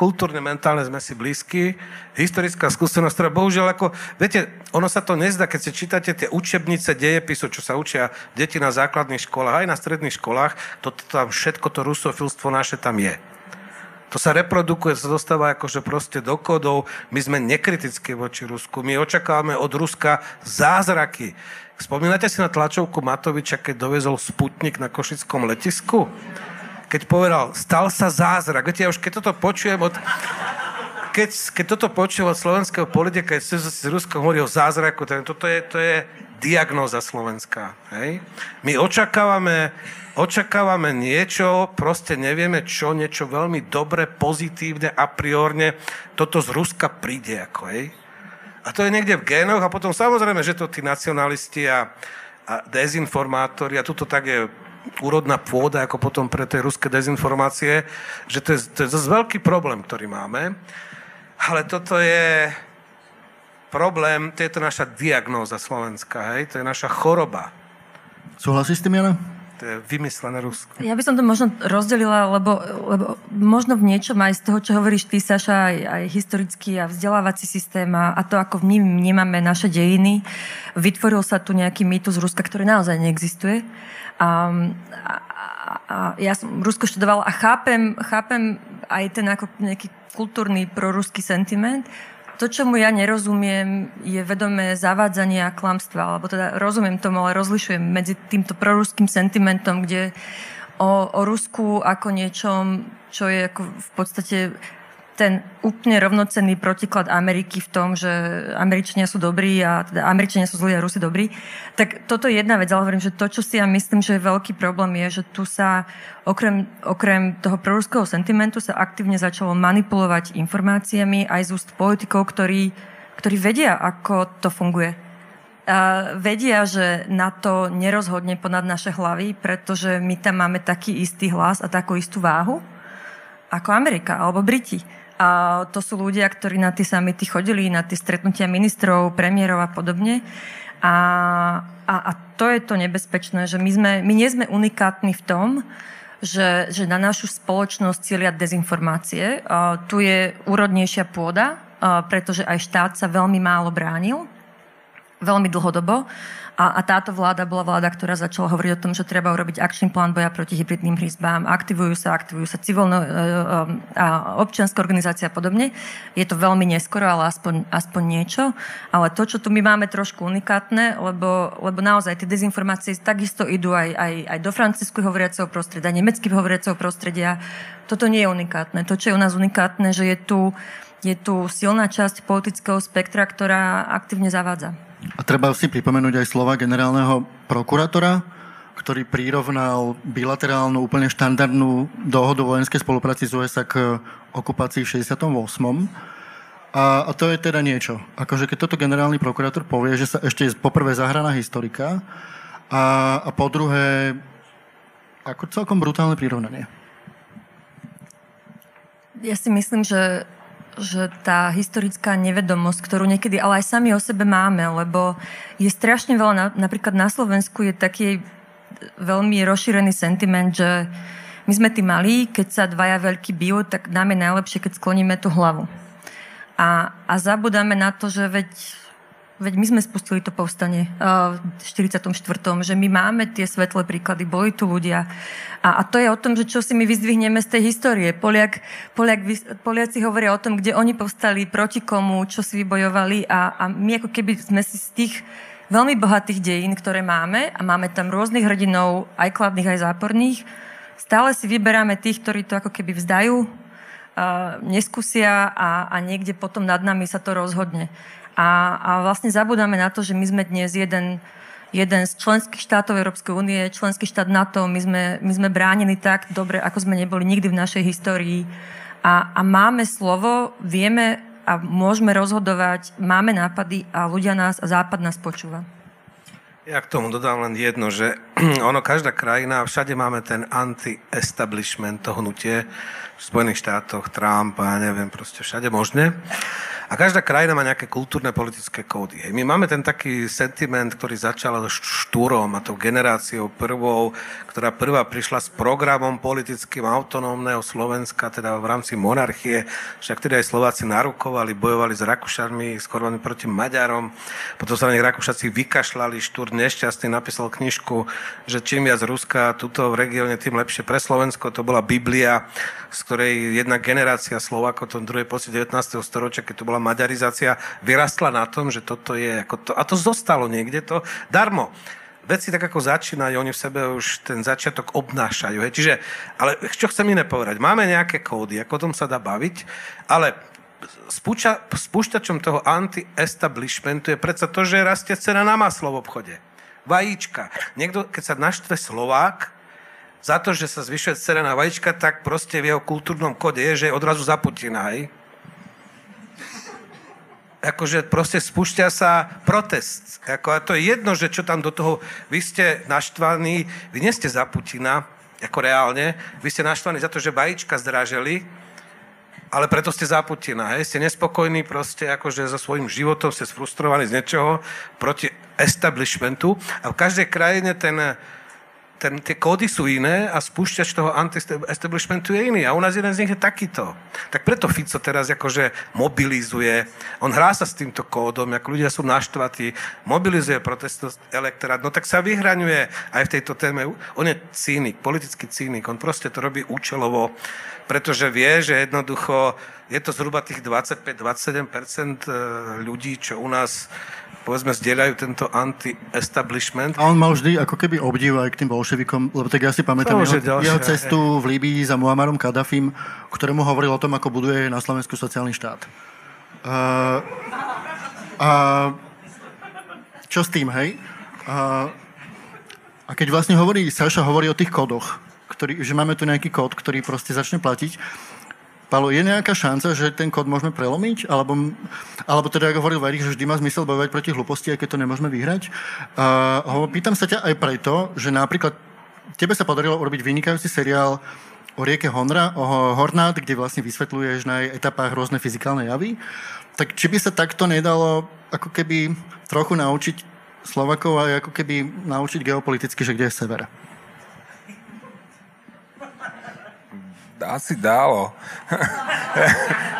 kultúrne, mentálne sme si blízki. Historická skúsenosť, ktorá bohužiaľ ako, viete, ono sa to nezdá, keď si čítate tie učebnice dejepisu, čo sa učia deti na základných školách, aj na stredných školách, to, to tam všetko to rusofilstvo naše tam je. To sa reprodukuje, sa dostáva akože proste do kodov. My sme nekritickí voči Rusku. My očakávame od Ruska zázraky. Spomínate si na tlačovku Matoviča, keď dovezol Sputnik na Košickom letisku? Keď povedal, stal sa zázrak. Viete, ja už keď toto počujem od... Keď, keď toto počujem od slovenského politika, keď s Ruskom hovorí o zázraku, tak toto je, to je diagnóza slovenská. Hej? My očakávame, očakávame niečo, proste nevieme čo, niečo veľmi dobre, pozitívne, a priorne, toto z Ruska príde. Ako, hej? A to je niekde v génoch a potom samozrejme, že to tí nacionalisti a, a dezinformátori, a tuto tak je úrodná pôda, ako potom pre tie ruské dezinformácie, že to je, to je zase veľký problém, ktorý máme. Ale toto je problém, to je to naša diagnóza slovenská, hej? to je naša choroba. Súhlasíš s tým, Jana? To je vymyslené Rusko. Ja by som to možno rozdelila, lebo, lebo možno v niečom aj z toho, čo hovoríš ty, Saša, aj, aj historický a vzdelávací systém a, a to, ako my vnímame naše dejiny, vytvoril sa tu nejaký mýtus Ruska, ktorý naozaj neexistuje. A, a, a ja som Rusko študovala a chápem, chápem aj ten ako nejaký kultúrny proruský sentiment. To, čo mu ja nerozumiem, je vedomé zavádzanie a klamstva. Alebo teda rozumiem tomu, ale rozlišujem medzi týmto proruským sentimentom, kde o, o Rusku ako niečom, čo je ako v podstate ten úplne rovnocenný protiklad Ameriky v tom, že Američania sú dobrí a teda Američania sú zlí a Rusi dobrí, tak toto je jedna vec, ale hovorím, že to, čo si ja myslím, že je veľký problém, je, že tu sa okrem, okrem toho proruského sentimentu sa aktívne začalo manipulovať informáciami aj z úst politikov, ktorí, ktorí vedia, ako to funguje. A vedia, že na to nerozhodne ponad naše hlavy, pretože my tam máme taký istý hlas a takú istú váhu ako Amerika alebo Briti. A to sú ľudia, ktorí na tie samity chodili, na tie stretnutia ministrov, premiérov a podobne. A, a, a to je to nebezpečné, že my, sme, my nie sme unikátni v tom, že, že na našu spoločnosť cieľia dezinformácie. A tu je úrodnejšia pôda, pretože aj štát sa veľmi málo bránil, veľmi dlhodobo. A, a táto vláda bola vláda, ktorá začala hovoriť o tom, že treba urobiť akčný plán boja proti hybridným hryzbám. Aktivujú sa, aktivujú sa civilno, e, e, a občianská organizácia a podobne. Je to veľmi neskoro, ale aspoň, aspoň niečo. Ale to, čo tu my máme trošku unikátne, lebo, lebo naozaj tie dezinformácie takisto idú aj, aj, aj do francúzsku hovoriaceho prostredia, nemecky hovoriaceho prostredia. Toto nie je unikátne. To, čo je u nás unikátne, že je tu, je tu silná časť politického spektra, ktorá aktívne zavádza. A treba si pripomenúť aj slova generálneho prokurátora, ktorý prirovnal bilaterálnu, úplne štandardnú dohodu vojenskej spolupráci z USA k okupácii v 68. A, a to je teda niečo. Akože keď toto generálny prokurátor povie, že sa ešte je poprvé zahraná historika a, a po druhé ako celkom brutálne prirovnanie. Ja si myslím, že že tá historická nevedomosť, ktorú niekedy ale aj sami o sebe máme, lebo je strašne veľa, na, napríklad na Slovensku je taký veľmi rozšírený sentiment, že my sme tí malí, keď sa dvaja veľkí bijú, tak nám je najlepšie, keď skloníme tú hlavu. A, a zabudáme na to, že veď Veď my sme spustili to povstanie v 44. že my máme tie svetlé príklady, boli tu ľudia. A, a to je o tom, že čo si my vyzdvihneme z tej histórie. Poliak, Poliak, Poliaci hovoria o tom, kde oni povstali, proti komu, čo si vybojovali a, a my ako keby sme si z tých veľmi bohatých dejín, ktoré máme a máme tam rôznych hrdinov, aj kladných, aj záporných, stále si vyberáme tých, ktorí to ako keby vzdajú, neskúsia a, a niekde potom nad nami sa to rozhodne. A, a vlastne zabudáme na to, že my sme dnes jeden, jeden z členských štátov Európskej únie, členský štát NATO, my sme, my sme bránení tak dobre, ako sme neboli nikdy v našej histórii. A, a máme slovo, vieme a môžeme rozhodovať, máme nápady a ľudia nás a Západ nás počúva. Ja k tomu dodám len jedno, že ono, každá krajina, všade máme ten anti-establishment, to hnutie, v Spojených štátoch, Trump a ja neviem, proste všade možné. A každá krajina má nejaké kultúrne politické kódy. My máme ten taký sentiment, ktorý začal štúrom a tou generáciou prvou, ktorá prvá prišla s programom politickým autonómneho Slovenska, teda v rámci monarchie. Však tedy aj Slováci narukovali, bojovali s Rakúšanmi, s Korvami proti Maďarom. Potom sa na nich Rakúšaci vykašľali. Štúr nešťastný napísal knižku, že čím viac Ruska tuto v regióne, tým lepšie pre Slovensko. To bola Biblia, z ktorej jedna generácia Slovákov, tom druhej polovici 19. storočia, keď to bola maďarizácia vyrastla na tom, že toto je ako to, a to zostalo niekde to darmo. Veci tak ako začínajú, oni v sebe už ten začiatok obnášajú. Hej. Čiže, ale čo chcem iné povedať? Máme nejaké kódy, ako o tom sa dá baviť, ale spúča, spúšťačom toho anti-establishmentu je predsa to, že rastie cena na maslo v obchode. Vajíčka. Niekto, keď sa naštve Slovák, za to, že sa zvyšuje cena na vajíčka, tak proste v jeho kultúrnom kode je, že je odrazu za Putina, hej? Akože proste spúšťa sa protest. Ako, a to je jedno, že čo tam do toho, vy ste naštvaní, vy nie ste za Putina, ako reálne, vy ste naštvaní za to, že vajíčka zdraželi, ale preto ste za Putina, hej? ste nespokojní proste akože so svojím životom, ste sfrustrovaní z niečoho proti establishmentu a v každej krajine ten ten, tie kódy sú iné a spúšťač toho anti-establishmentu je iný. A u nás jeden z nich je takýto. Tak preto Fico teraz akože mobilizuje. On hrá sa s týmto kódom, ako ľudia sú naštvatí, mobilizuje protestnosť elektorát. No tak sa vyhraňuje aj v tejto téme. On je cínik, politický cínik. On proste to robí účelovo, pretože vie, že jednoducho je to zhruba tých 25-27% ľudí, čo u nás povedzme, zdieľajú tento anti-establishment. A on mal vždy ako keby obdiv aj k tým bolševikom, lebo tak ja si pamätám jeho, ďalšie, jeho cestu v Líbii za Muammarom Kadafim, ktorému hovoril o tom, ako buduje na Slovensku sociálny štát. Uh, uh, čo s tým, hej? Uh, a keď vlastne hovorí, Saša hovorí o tých kódoch, ktorý, že máme tu nejaký kód, ktorý proste začne platiť, Palo, je nejaká šanca, že ten kód môžeme prelomiť? Alebo, alebo teda, ako hovoril Varik, že vždy má zmysel bojovať proti hlúposti, aj keď to nemôžeme vyhrať? Uh, pýtam sa ťa aj preto, že napríklad tebe sa podarilo urobiť vynikajúci seriál o rieke Honra, o Hornát, kde vlastne vysvetľuješ na etapách rôzne fyzikálne javy. Tak či by sa takto nedalo ako keby trochu naučiť Slovakov a ako keby naučiť geopoliticky, že kde je sever? Asi dalo.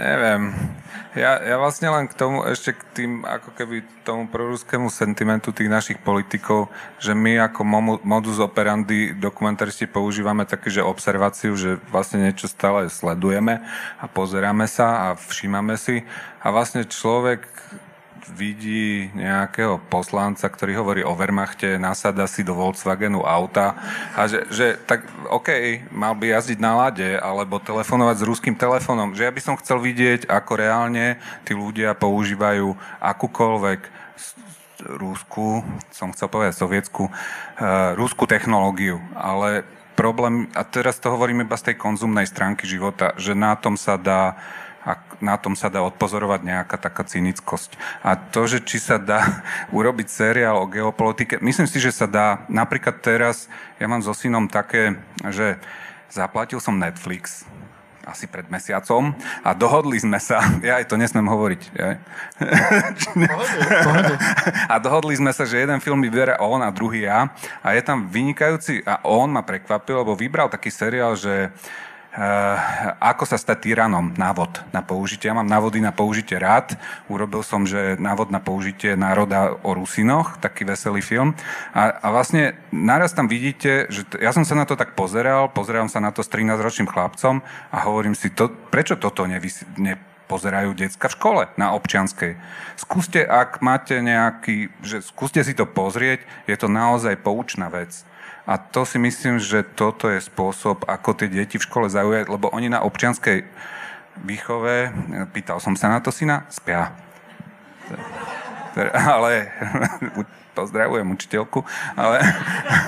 Neviem. Ja, ja vlastne len k tomu, ešte k tým, ako keby tomu proruskému sentimentu tých našich politikov, že my ako modus operandi dokumentaristi používame také, že observáciu, že vlastne niečo stále sledujeme a pozeráme sa a všímame si a vlastne človek vidí nejakého poslanca, ktorý hovorí o Wehrmachte, nasada si do Volkswagenu auta a že, že tak OK, mal by jazdiť na lade alebo telefonovať s ruským telefónom. Že ja by som chcel vidieť, ako reálne tí ľudia používajú akúkoľvek rúsku, som chcel povedať sovietsku, uh, rúsku technológiu, ale problém, a teraz to hovorím iba z tej konzumnej stránky života, že na tom sa dá a na tom sa dá odpozorovať nejaká taká cynickosť. A to, že či sa dá urobiť seriál o geopolitike, myslím si, že sa dá. Napríklad teraz, ja mám so synom také, že zaplatil som Netflix, asi pred mesiacom a dohodli sme sa, ja aj to nesmiem hovoriť, ja. a dohodli sme sa, že jeden film vyberá on a druhý ja a je tam vynikajúci a on ma prekvapil, lebo vybral taký seriál, že ako sa stať tyranom, návod na použitie. Ja mám návody na použitie rád. Urobil som, že návod na použitie národa o Rusinoch, taký veselý film. A, a vlastne naraz tam vidíte, že t- ja som sa na to tak pozeral, pozeral sa na to s 13-ročným chlapcom a hovorím si, to, prečo toto nevys- ne, pozerajú decka v škole na občianskej. Skúste, ak máte nejaký, že skúste si to pozrieť, je to naozaj poučná vec. A to si myslím, že toto je spôsob, ako tie deti v škole zaujať, lebo oni na občianskej výchove, pýtal som sa na to syna, spia. Ale pozdravujem učiteľku, ale,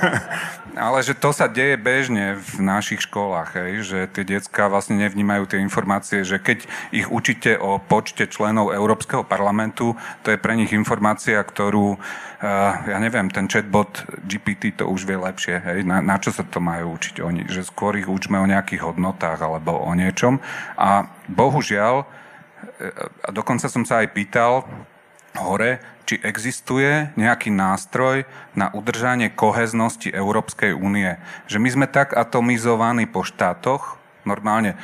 ale že to sa deje bežne v našich školách, hej, že tie detská vlastne nevnímajú tie informácie, že keď ich učíte o počte členov Európskeho parlamentu, to je pre nich informácia, ktorú, uh, ja neviem, ten chatbot GPT to už vie lepšie, hej, na, na čo sa to majú učiť oni, že skôr ich učme o nejakých hodnotách alebo o niečom. A bohužiaľ, e, a dokonca som sa aj pýtal, hore, či existuje nejaký nástroj na udržanie koheznosti Európskej únie. Že my sme tak atomizovaní po štátoch, normálne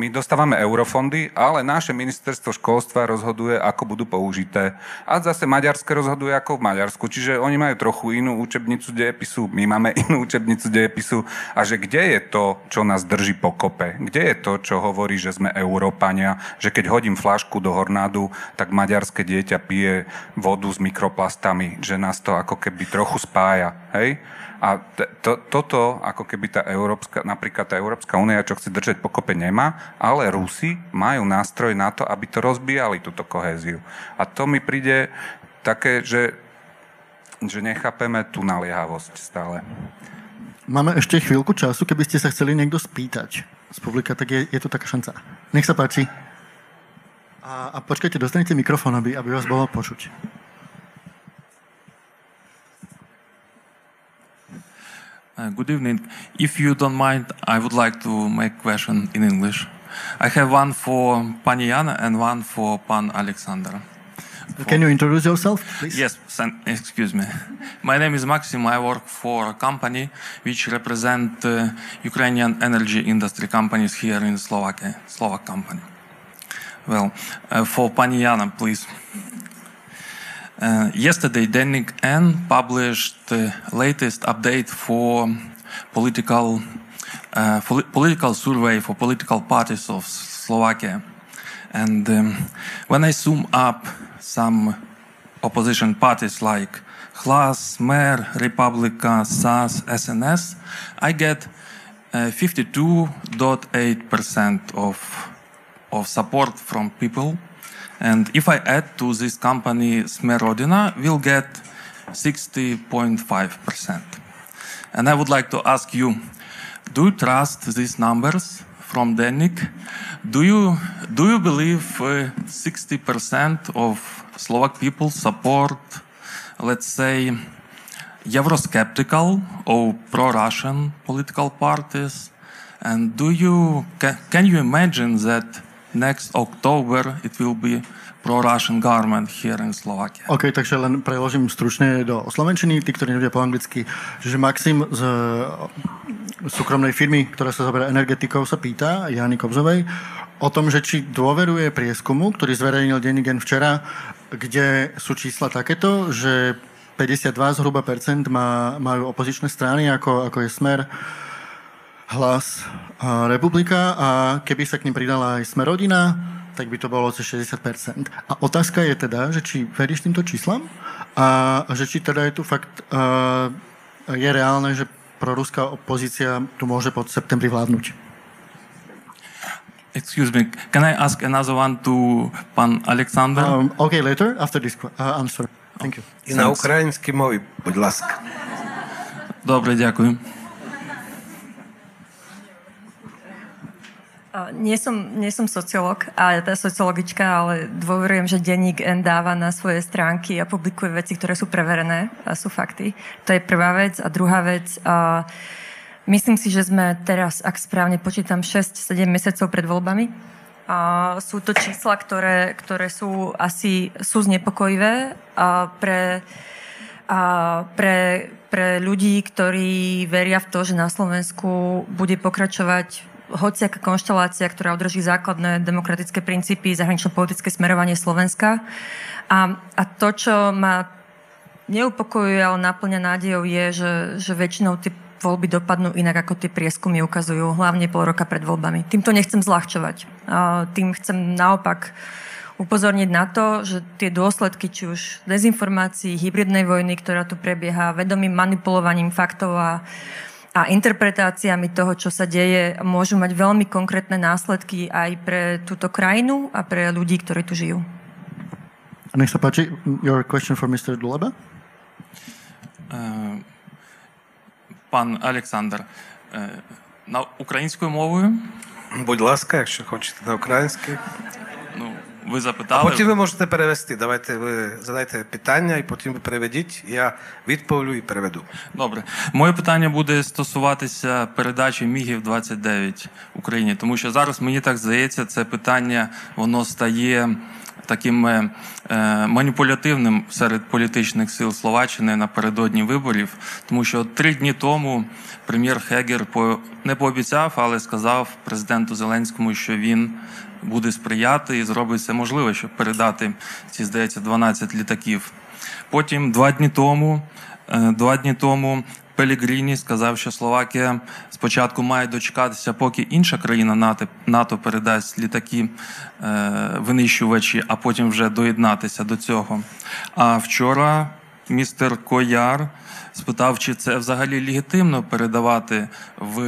my dostávame eurofondy, ale naše ministerstvo školstva rozhoduje, ako budú použité. A zase Maďarské rozhoduje ako v Maďarsku. Čiže oni majú trochu inú učebnicu dejepisu, my máme inú učebnicu dejepisu. A že kde je to, čo nás drží pokope? Kde je to, čo hovorí, že sme Európania? Že keď hodím flašku do hornádu, tak maďarské dieťa pije vodu s mikroplastami. Že nás to ako keby trochu spája. Hej? A to, toto, ako keby tá Európska, napríklad tá Európska únia, čo chce držať pokope, nemá, ale Rusi majú nástroj na to, aby to rozbíjali, túto kohéziu. A to mi príde také, že, že nechápeme tú naliehavosť stále. Máme ešte chvíľku času, keby ste sa chceli niekto spýtať z publika, tak je, je to taká šanca. Nech sa páči. A, a počkajte, dostanete mikrofón, aby, aby vás bolo počuť. Uh, good evening. If you don't mind, I would like to make a question in English. I have one for Pani Jana and one for Pan Alexander. For... Can you introduce yourself, please? Yes, excuse me. My name is Maxim. I work for a company which represent uh, Ukrainian energy industry companies here in Slovakia, Slovak company. Well, uh, for Pani Jana, please. Uh, yesterday, Denik N published the latest update for political uh, political survey for political parties of Slovakia. And um, when I zoom up some opposition parties like Hlas, Mer, Republika, SAS, SNS, I get 52.8% uh, of, of support from people. And if I add to this company Smerodina, we'll get 60.5%. And I would like to ask you, do you trust these numbers from Denik? Do you, do you believe uh, 60% of Slovak people support, let's say, Eurosceptical or pro-Russian political parties? And do you can, can you imagine that next October it will be pro-Russian government here in Slovakia. OK, takže len preložím stručne do slovenčiny, tí, ktorí nevedia po anglicky, že Maxim z súkromnej firmy, ktorá sa zaberá energetikou, sa pýta Jany Kobzovej o tom, že či dôveruje prieskumu, ktorý zverejnil Denigen včera, kde sú čísla takéto, že 52 zhruba percent má, majú opozičné strany, ako, ako je Smer, Hlas Republika a keby sa k ním pridala aj Smerodina, tak by to bolo cez 60%. A otázka je teda, že či veríš týmto číslam a že či teda je tu fakt, uh, je reálne, že proruská opozícia tu môže pod septembri vládnuť. Excuse me, can I ask another one to pan Alexander? Um, okay, later, after this uh, answer. Thank you. I na ukrajinský môj, buď láska. Dobre, ďakujem. Nie som, nie som sociológ, ale tá sociologička, ale dôverujem, že denník N dáva na svoje stránky a publikuje veci, ktoré sú preverené a sú fakty. To je prvá vec. A druhá vec, a myslím si, že sme teraz, ak správne počítam, 6-7 mesiacov pred voľbami a sú to čísla, ktoré, ktoré sú asi sú znepokojivé a pre, a pre, pre ľudí, ktorí veria v to, že na Slovensku bude pokračovať hociaká konštelácia, ktorá udrží základné demokratické princípy, zahranično-politické smerovanie Slovenska. A, a to, čo ma neupokojuje, ale naplňa nádejou, je, že, že väčšinou tie voľby dopadnú inak, ako tie prieskumy ukazujú, hlavne pol roka pred voľbami. Týmto nechcem zľahčovať. Tým chcem naopak upozorniť na to, že tie dôsledky, či už dezinformácií, hybridnej vojny, ktorá tu prebieha, vedomým manipulovaním faktov a, a interpretáciami toho, čo sa deje, môžu mať veľmi konkrétne následky aj pre túto krajinu a pre ľudí, ktorí tu žijú. Nech sa páči, your question for Mr. Duleba? Uh, Пан Олександр, на українською мовою? Будь ласка, якщо хочете на українській. Ну, ви запитали. А потім ви можете перевести. Давайте ви задайте питання, і потім ви переведіть. Я відповілю і переведу. Добре. Моє питання буде стосуватися передачі Мігів 29 Україні, тому що зараз мені так здається, це питання воно стає таким е, маніпулятивним серед політичних сил Словаччини напередодні виборів, тому що три дні тому прем'єр Хегер по не пообіцяв, але сказав президенту Зеленському, що він буде сприяти і зробить все можливе, щоб передати ці, здається, 12 літаків. Потім два дні тому, е, два дні тому Пелігріні сказав, що Словакія спочатку має дочекатися, поки інша країна НАТО НАТО передасть літаки е, винищувачі, а потім вже доєднатися до цього. А вчора містер Кояр спитав, чи це взагалі легітимно передавати в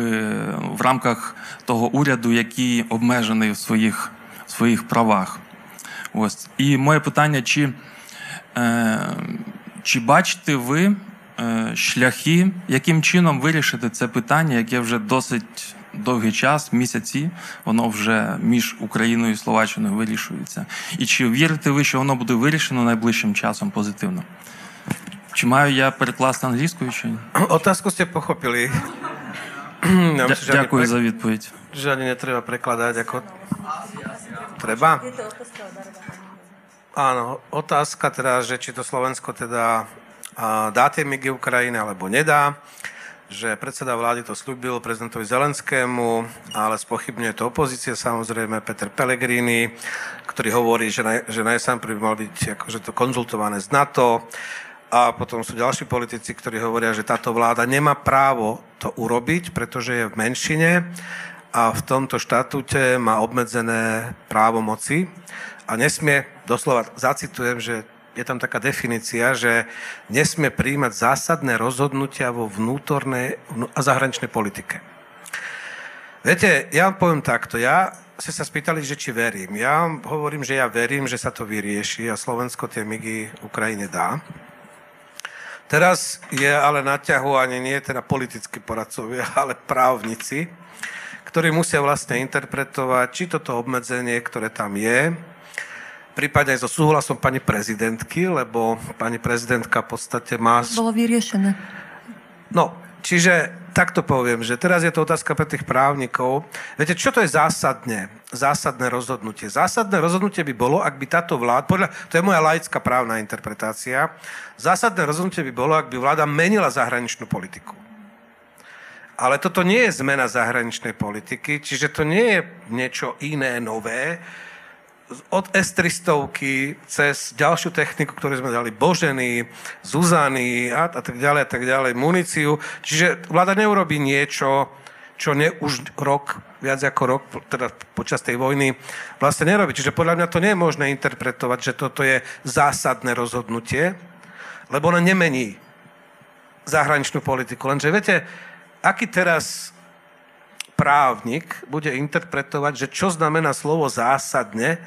в рамках того уряду, який обмежений в своїх в своїх правах. Ось. І моє питання: чи, е, чи бачите ви? Е, шляхи, яким чином вирішити це питання, яке вже досить довгий час, місяці, воно вже між Україною і Словаччиною вирішується. І чи вірите ви, що воно буде вирішено найближчим часом позитивно? Чи маю я перекласти англійською чи ні? Otázku ste pochopili. Ja myslím, Дякую за відповідь. Že ani netreba prekladať ako... Treba? Áno, otázka teda, že či to Slovensko teda dá tie migy Ukrajine alebo nedá že predseda vlády to slúbil prezidentovi Zelenskému, ale spochybňuje to opozícia samozrejme, Peter Pellegrini, ktorý hovorí, že, naj, že najsám by mal byť akože to konzultované z NATO. A potom sú ďalší politici, ktorí hovoria, že táto vláda nemá právo to urobiť, pretože je v menšine a v tomto štatúte má obmedzené právomoci a nesmie, doslova zacitujem, že je tam taká definícia, že nesmie príjmať zásadné rozhodnutia vo vnútornej a zahraničnej politike. Viete, ja vám poviem takto, ja ste sa spýtali, že či verím. Ja hovorím, že ja verím, že sa to vyrieši a Slovensko tie migy Ukrajine dá. Teraz je ale na ťahu ani nie teda politickí poradcovia, ale právnici, ktorí musia vlastne interpretovať, či toto obmedzenie, ktoré tam je, prípade aj so súhlasom pani prezidentky, lebo pani prezidentka v podstate má... Bolo vyriešené. No, čiže takto poviem, že teraz je to otázka pre tých právnikov. Viete, čo to je zásadne? Zásadné rozhodnutie. Zásadné rozhodnutie by bolo, ak by táto vláda, podľa, to je moja laická právna interpretácia, zásadné rozhodnutie by bolo, ak by vláda menila zahraničnú politiku. Ale toto nie je zmena zahraničnej politiky, čiže to nie je niečo iné, nové, od S-300 cez ďalšiu techniku, ktorú sme dali, Boženy, Zuzany a, a tak ďalej, a tak ďalej, muníciu. Čiže vláda neurobi niečo, čo ne už rok, viac ako rok, teda počas tej vojny, vlastne nerobí. Čiže podľa mňa to nie je možné interpretovať, že toto je zásadné rozhodnutie, lebo ono nemení zahraničnú politiku. Lenže viete, aký teraz právnik bude interpretovať, že čo znamená slovo zásadne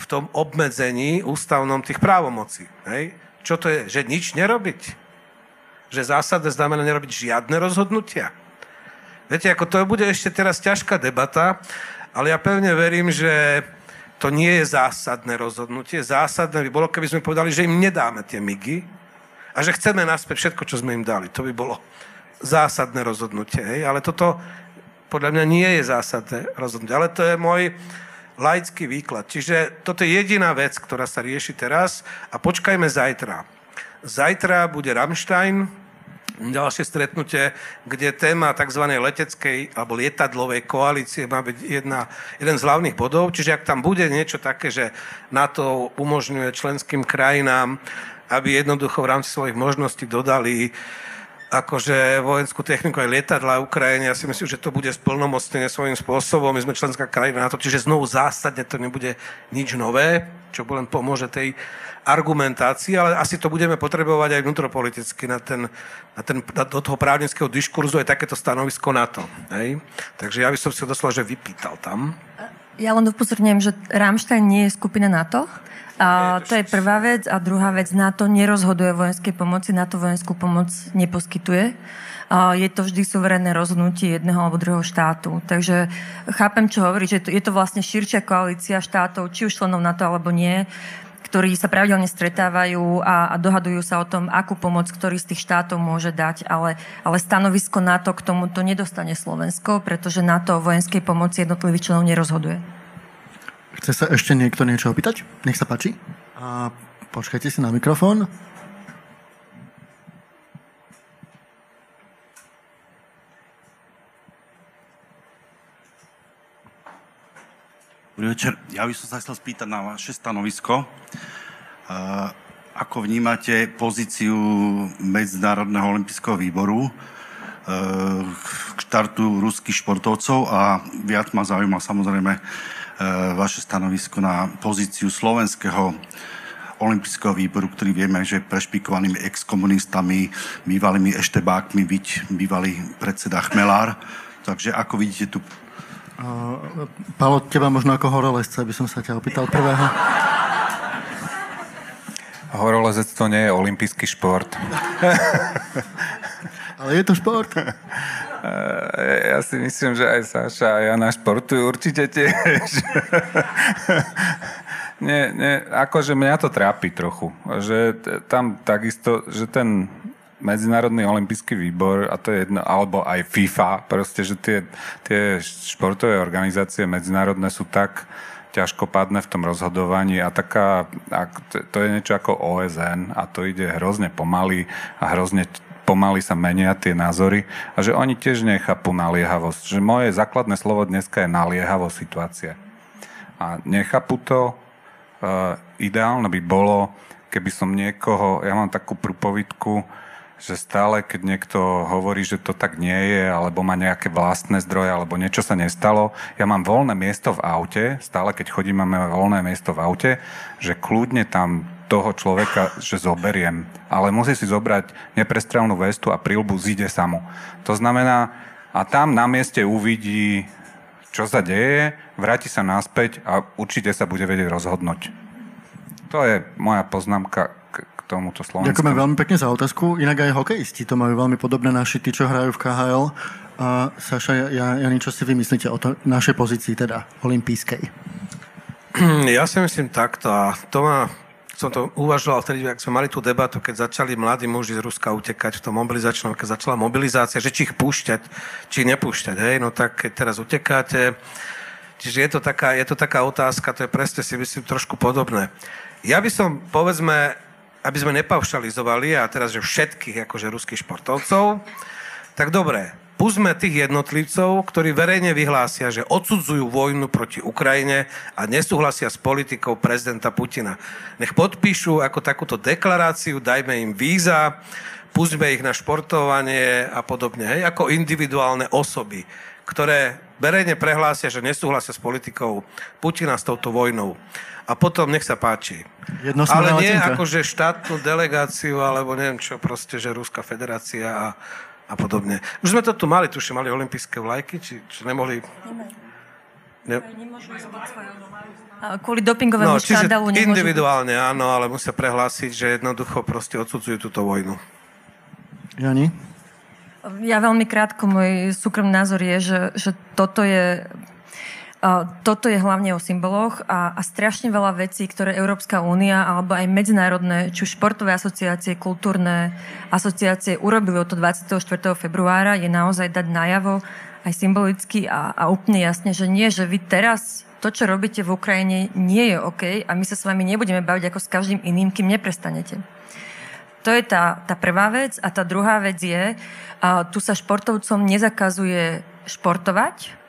v tom obmedzení ústavnom tých právomocí. Hej? Čo to je? Že nič nerobiť? Že zásadne znamená nerobiť žiadne rozhodnutia? Viete, ako to bude ešte teraz ťažká debata, ale ja pevne verím, že to nie je zásadné rozhodnutie. Zásadné by bolo, keby sme povedali, že im nedáme tie migy a že chceme naspäť všetko, čo sme im dali. To by bolo zásadné rozhodnutie. Hej? Ale toto podľa mňa nie je zásadné rozhodnutie. Ale to je môj laický výklad. Čiže toto je jediná vec, ktorá sa rieši teraz a počkajme zajtra. Zajtra bude Rammstein, ďalšie stretnutie, kde téma tzv. leteckej alebo lietadlovej koalície má byť jedna, jeden z hlavných bodov. Čiže ak tam bude niečo také, že NATO umožňuje členským krajinám, aby jednoducho v rámci svojich možností dodali akože vojenskú techniku aj lietadla Ukrajine. Ja si myslím, že to bude splnomocnenie svojím spôsobom. My sme členská krajina na to, čiže znovu zásadne to nebude nič nové, čo len pomôže tej argumentácii, ale asi to budeme potrebovať aj vnútropoliticky na, ten, na, ten, na do toho právnického diskurzu aj takéto stanovisko na to. Hej? Takže ja by som si doslova, že vypýtal tam. Ja len upozorňujem, že Rammstein nie je skupina NATO, a to je prvá vec. A druhá vec, NATO nerozhoduje vojenskej pomoci, NATO vojenskú pomoc neposkytuje. A je to vždy suverénne rozhodnutie jedného alebo druhého štátu. Takže chápem, čo hovorí, že je to vlastne širšia koalícia štátov, či už členov NATO alebo nie, ktorí sa pravidelne stretávajú a, a dohadujú sa o tom, akú pomoc ktorý z tých štátov môže dať, ale, ale stanovisko NATO k tomuto nedostane Slovensko, pretože NATO o vojenskej pomoci jednotlivých členov nerozhoduje. Chce sa ešte niekto niečo opýtať? Nech sa páči. A počkajte si na mikrofón. Dobrý večer. Ja by som sa chcel spýtať na vaše stanovisko. Ako vnímate pozíciu Medzinárodného olympijského výboru k štartu ruských športovcov a viac ma zaujíma samozrejme E, vaše stanovisko na pozíciu slovenského olympijského výboru, ktorý vieme, že prešpikovanými exkomunistami, bývalými eštebákmi, byť bývalý predseda Chmelár. Takže ako vidíte tu... Uh, Palo, teba možno ako horolezca, by som sa ťa opýtal prvého. Horolezec to nie je olimpijský šport. Ale je to šport. Ja si myslím, že aj Saša a Jana športujú určite tiež. nie, nie, akože mňa to trápi trochu. Že tam takisto, že ten Medzinárodný olimpijský výbor, a to je jedno, alebo aj FIFA, proste, že tie, tie športové organizácie medzinárodné sú tak ťažkopádne v tom rozhodovaní a taká, to je niečo ako OSN a to ide hrozne pomaly a hrozne pomaly sa menia tie názory a že oni tiež nechápu naliehavosť. Že moje základné slovo dneska je naliehavosť situácie. A nechápu to. E, ideálne by bolo, keby som niekoho, ja mám takú prúpovidku, že stále, keď niekto hovorí, že to tak nie je, alebo má nejaké vlastné zdroje, alebo niečo sa nestalo, ja mám voľné miesto v aute, stále keď chodím, máme voľné miesto v aute, že kľudne tam toho človeka, že zoberiem. Ale musí si zobrať neprestrelnú vestu a prílbu zíde samu. To znamená, a tam na mieste uvidí, čo sa deje, vráti sa naspäť a určite sa bude vedieť rozhodnúť. To je moja poznámka tomuto Slovensku. Ďakujeme veľmi pekne za otázku. Inak aj hokejisti to majú veľmi podobné naši, tí, čo hrajú v KHL. A Saša, ja, ja čo si vymyslíte o to, našej pozícii, teda olimpijskej? Ja si myslím takto a to ma som to uvažoval vtedy, ak sme mali tú debatu, keď začali mladí muži z Ruska utekať v tom mobilizačnom, keď začala mobilizácia, že či ich púšťať, či nepúšťať, hej, no tak keď teraz utekáte, čiže je to taká, je to taká otázka, to je presne si myslím trošku podobné. Ja by som, povedzme, aby sme nepaušalizovali, a teraz, že všetkých akože ruských športovcov, tak dobre, pustme tých jednotlivcov, ktorí verejne vyhlásia, že odsudzujú vojnu proti Ukrajine a nesúhlasia s politikou prezidenta Putina. Nech podpíšu ako takúto deklaráciu, dajme im víza, pustme ich na športovanie a podobne, hej, ako individuálne osoby, ktoré verejne prehlásia, že nesúhlasia s politikou Putina s touto vojnou a potom nech sa páči. Ale nie ako, že štátnu delegáciu, alebo neviem čo, proste, že Ruská federácia a, a podobne. Už sme to tu mali, tuším, mali olympijské vlajky, či, či nemohli... Ne... Kvôli dopingovému no, škandálu nemôžu... individuálne áno, ale musia prehlásiť, že jednoducho proste odsudzujú túto vojnu. Jani? Ja veľmi krátko, môj súkromný názor je, že, že toto je toto je hlavne o symboloch a, a strašne veľa vecí, ktoré Európska únia alebo aj medzinárodné, či už športové asociácie, kultúrne asociácie urobili od 24. februára, je naozaj dať najavo aj symbolicky a, a úplne jasne, že nie, že vy teraz to, čo robíte v Ukrajine, nie je OK a my sa s vami nebudeme baviť ako s každým iným, kým neprestanete. To je tá, tá prvá vec. A tá druhá vec je, a tu sa športovcom nezakazuje športovať,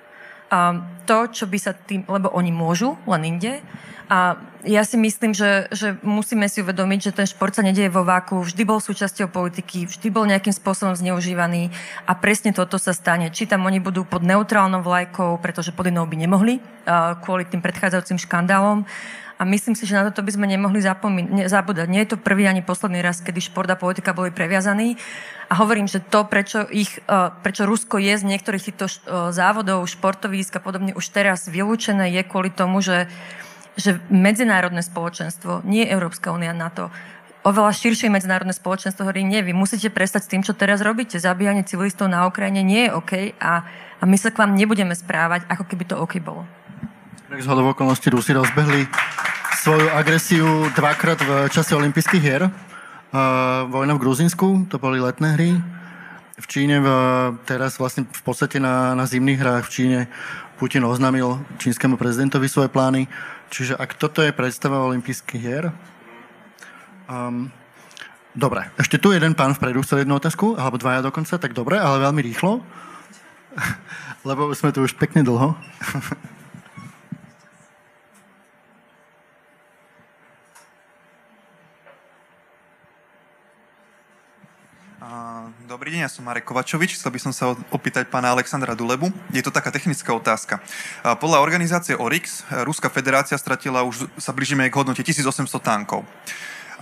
a to, čo by sa tým, lebo oni môžu, len inde. A ja si myslím, že, že musíme si uvedomiť, že ten šport sa nedieje vo váku, vždy bol súčasťou politiky, vždy bol nejakým spôsobom zneužívaný a presne toto sa stane. Či tam oni budú pod neutrálnou vlajkou, pretože pod inou by nemohli, kvôli tým predchádzajúcim škandálom, a myslím si, že na toto by sme nemohli zapomínať, ne, zabúdať. Nie je to prvý ani posledný raz, kedy šport a politika boli previazaní. A hovorím, že to, prečo, ich, e, prečo Rusko je z niektorých týchto e, závodov, športovísk a podobne už teraz vylúčené, je kvôli tomu, že, že medzinárodné spoločenstvo, nie Európska únia na to, oveľa širšie medzinárodné spoločenstvo hovorí, nie, vy musíte prestať s tým, čo teraz robíte. Zabíjanie civilistov na Ukrajine nie je OK a, a my sa k vám nebudeme správať, ako keby to OK bolo. Z hodov okolností Rusi rozbehli svoju agresiu dvakrát v čase olympijských hier. Uh, vojna v Gruzinsku, to boli letné hry. V Číne, v, teraz vlastne v podstate na, na zimných hrách v Číne Putin oznámil čínskemu prezidentovi svoje plány. Čiže ak toto je predstava olympijských hier... Um, dobre, ešte tu jeden pán vpredu chcel jednu otázku, alebo dvaja dokonca, tak dobre, ale veľmi rýchlo. Lebo sme tu už pekne dlho. Dobrý deň, ja som Marek Kovačovič. Chcel by som sa opýtať pána Alexandra Dulebu. Je to taká technická otázka. Podľa organizácie ORIX Ruská federácia stratila už, sa blížime k hodnote 1800 tankov.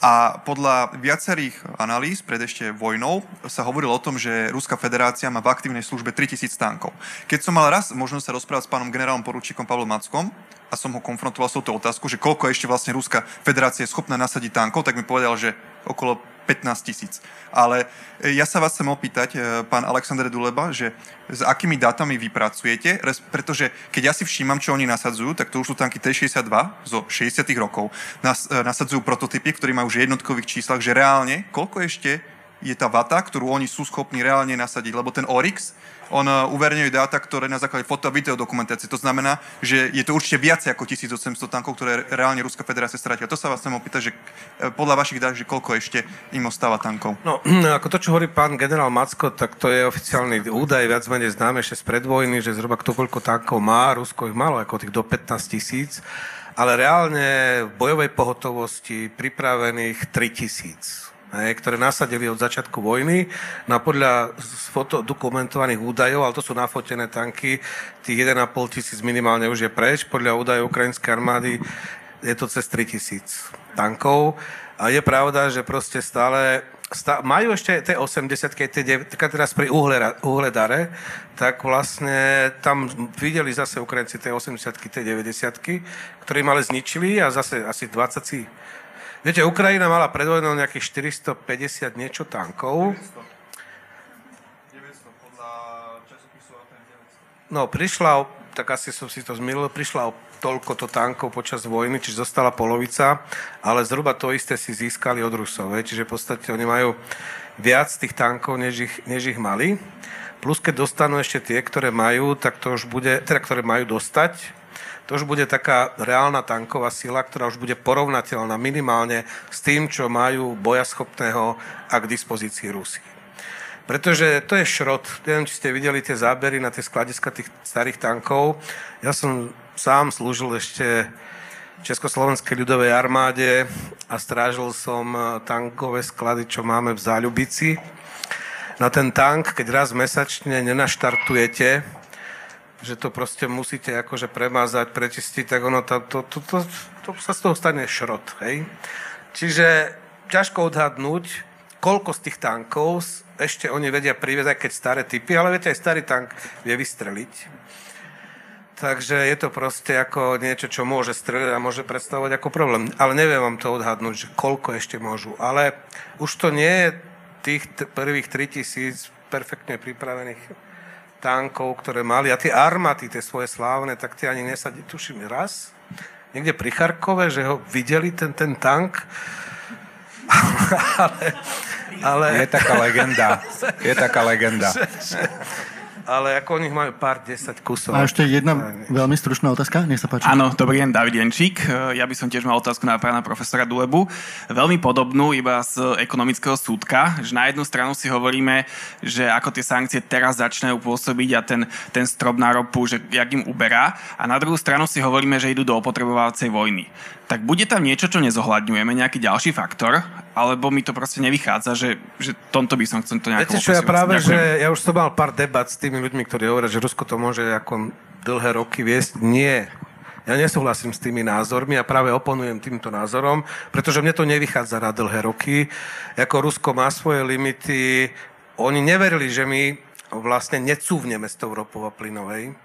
A podľa viacerých analýz pred ešte vojnou sa hovorilo o tom, že Ruská federácia má v aktívnej službe 3000 tankov. Keď som mal raz možnosť sa rozprávať s pánom generálom poručíkom Pavlom Mackom a som ho konfrontoval s touto otázkou, že koľko ešte vlastne Ruská federácia je schopná nasadiť tankov, tak mi povedal, že okolo 15 tisíc. Ale e, ja sa vás chcem opýtať, e, pán Aleksandr Duleba, že s akými dátami vy pracujete, pretože keď ja si všímam, čo oni nasadzujú, tak to už sú tanky T-62 zo 60 rokov. Nas, e, nasadzujú prototypy, ktorí majú už jednotkových číslach, že reálne, koľko ešte je tá vata, ktorú oni sú schopní reálne nasadiť, lebo ten Oryx on eh, uverejňuje dáta, ktoré na základe foto a video dokumentácie. To znamená, že je to určite viac ako 1800 tankov, ktoré reálne Ruská federácia stratila. To sa vás chcem opýtať, že eh, podľa vašich dát, že koľko ešte im ostáva tankov? No, ako to, čo hovorí pán generál Macko, tak to je oficiálny údaj, viac menej známe ešte z predvojny, že zhruba kto koľko tankov má, Rusko ich malo ako tých do 15 tisíc. ale reálne v bojovej pohotovosti pripravených 3000 ktoré nasadili od začiatku vojny. No a podľa foto, dokumentovaných údajov, ale to sú nafotené tanky, tých 1,5 tisíc minimálne už je preč. Podľa údajov ukrajinskej armády je to cez 3 tisíc tankov. A je pravda, že proste stále Stá, majú ešte tie 80 tie, teraz pri uhlera, uhledare, tak vlastne tam videli zase Ukrajinci tie 80 tie 90 ktoré im ale zničili a zase asi 20 si... Viete, Ukrajina mala pred vojnou nejakých 450 niečo tankov. 900, podľa časopisu No, prišla, tak asi som si to zmýlil, prišla o toľko to tankov počas vojny, čiže zostala polovica, ale zhruba to isté si získali od Rusov. Čiže v podstate oni majú viac tých tankov, než ich, než ich mali. Plus keď dostanú ešte tie, ktoré majú, tak to už bude, teda ktoré majú dostať, to už bude taká reálna tanková sila, ktorá už bude porovnateľná minimálne s tým, čo majú bojaschopného a k dispozícii Rusy. Pretože to je šrot. Neviem, či ste videli tie zábery na tie skladiska tých starých tankov. Ja som sám slúžil ešte Československej ľudovej armáde a strážil som tankové sklady, čo máme v Záľubici. Na ten tank, keď raz mesačne nenaštartujete, že to proste musíte akože premázať, prečistiť, tak ono to, to, to, to, to sa z toho stane šrot. Hej? Čiže ťažko odhadnúť, koľko z tých tankov ešte oni vedia priviezať, keď staré typy, ale viete, aj starý tank vie vystreliť. Takže je to proste ako niečo, čo môže streliť a môže predstavovať ako problém. Ale neviem vám to odhadnúť, že koľko ešte môžu. Ale už to nie je tých t- prvých 3000 perfektne pripravených tankov, ktoré mali. A tie armaty, tie svoje slávne, tak tie ani nesadí, tuším, raz. Niekde pri Charkove, že ho videli, ten, ten tank. ale, ale... Je taká legenda. Je taká legenda. že, že, ale ako oni majú pár desať kusov. A ešte jedna veľmi stručná otázka, nech sa páči. Áno, dobrý deň, David Jenčík. Ja by som tiež mal otázku na pána profesora Dulebu. Veľmi podobnú, iba z ekonomického súdka, že na jednu stranu si hovoríme, že ako tie sankcie teraz začínajú pôsobiť a ten, ten strop na ropu, že jak im uberá. A na druhú stranu si hovoríme, že idú do opotrebovacej vojny tak bude tam niečo, čo nezohľadňujeme, nejaký ďalší faktor, alebo mi to proste nevychádza, že, že tomto by som chcel to nejako Viete čo, ja práve, Ďakujem. že ja už som mal pár debat s tými ľuďmi, ktorí hovoria, že Rusko to môže ako dlhé roky viesť. Nie. Ja nesúhlasím s tými názormi a práve oponujem týmto názorom, pretože mne to nevychádza na dlhé roky. Ako Rusko má svoje limity, oni neverili, že my vlastne necúvneme s tou ropou a plynovej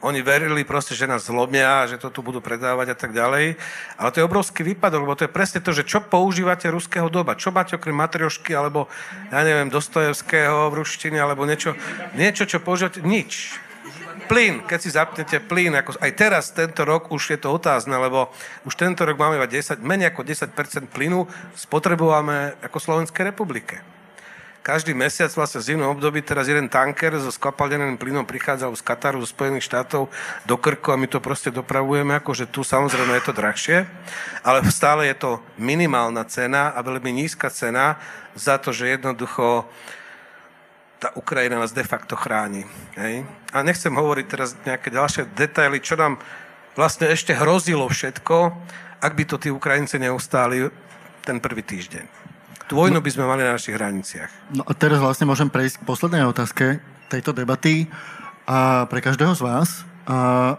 oni verili proste, že nás zlomia, že to tu budú predávať a tak ďalej. Ale to je obrovský výpadok, lebo to je presne to, že čo používate ruského doba. Čo máte okrem matriošky, alebo ja neviem, Dostojevského v ruštine, alebo niečo, niečo, čo používate. Nič. Plyn, keď si zapnete plyn, ako aj teraz, tento rok už je to otázne, lebo už tento rok máme 10, menej ako 10% plynu spotrebujeme ako Slovenskej republike každý mesiac vlastne v zimnom období teraz jeden tanker so skvapaldeným plynom prichádza z Kataru, zo Spojených štátov do Krku a my to proste dopravujeme, akože tu samozrejme je to drahšie, ale stále je to minimálna cena a veľmi nízka cena za to, že jednoducho tá Ukrajina nás de facto chráni. Hej? A nechcem hovoriť teraz nejaké ďalšie detaily, čo nám vlastne ešte hrozilo všetko, ak by to tí Ukrajinci neustáli ten prvý týždeň. Tú vojnu by sme mali na našich hraniciach. No a teraz vlastne môžem prejsť k poslednej otázke tejto debaty a pre každého z vás. A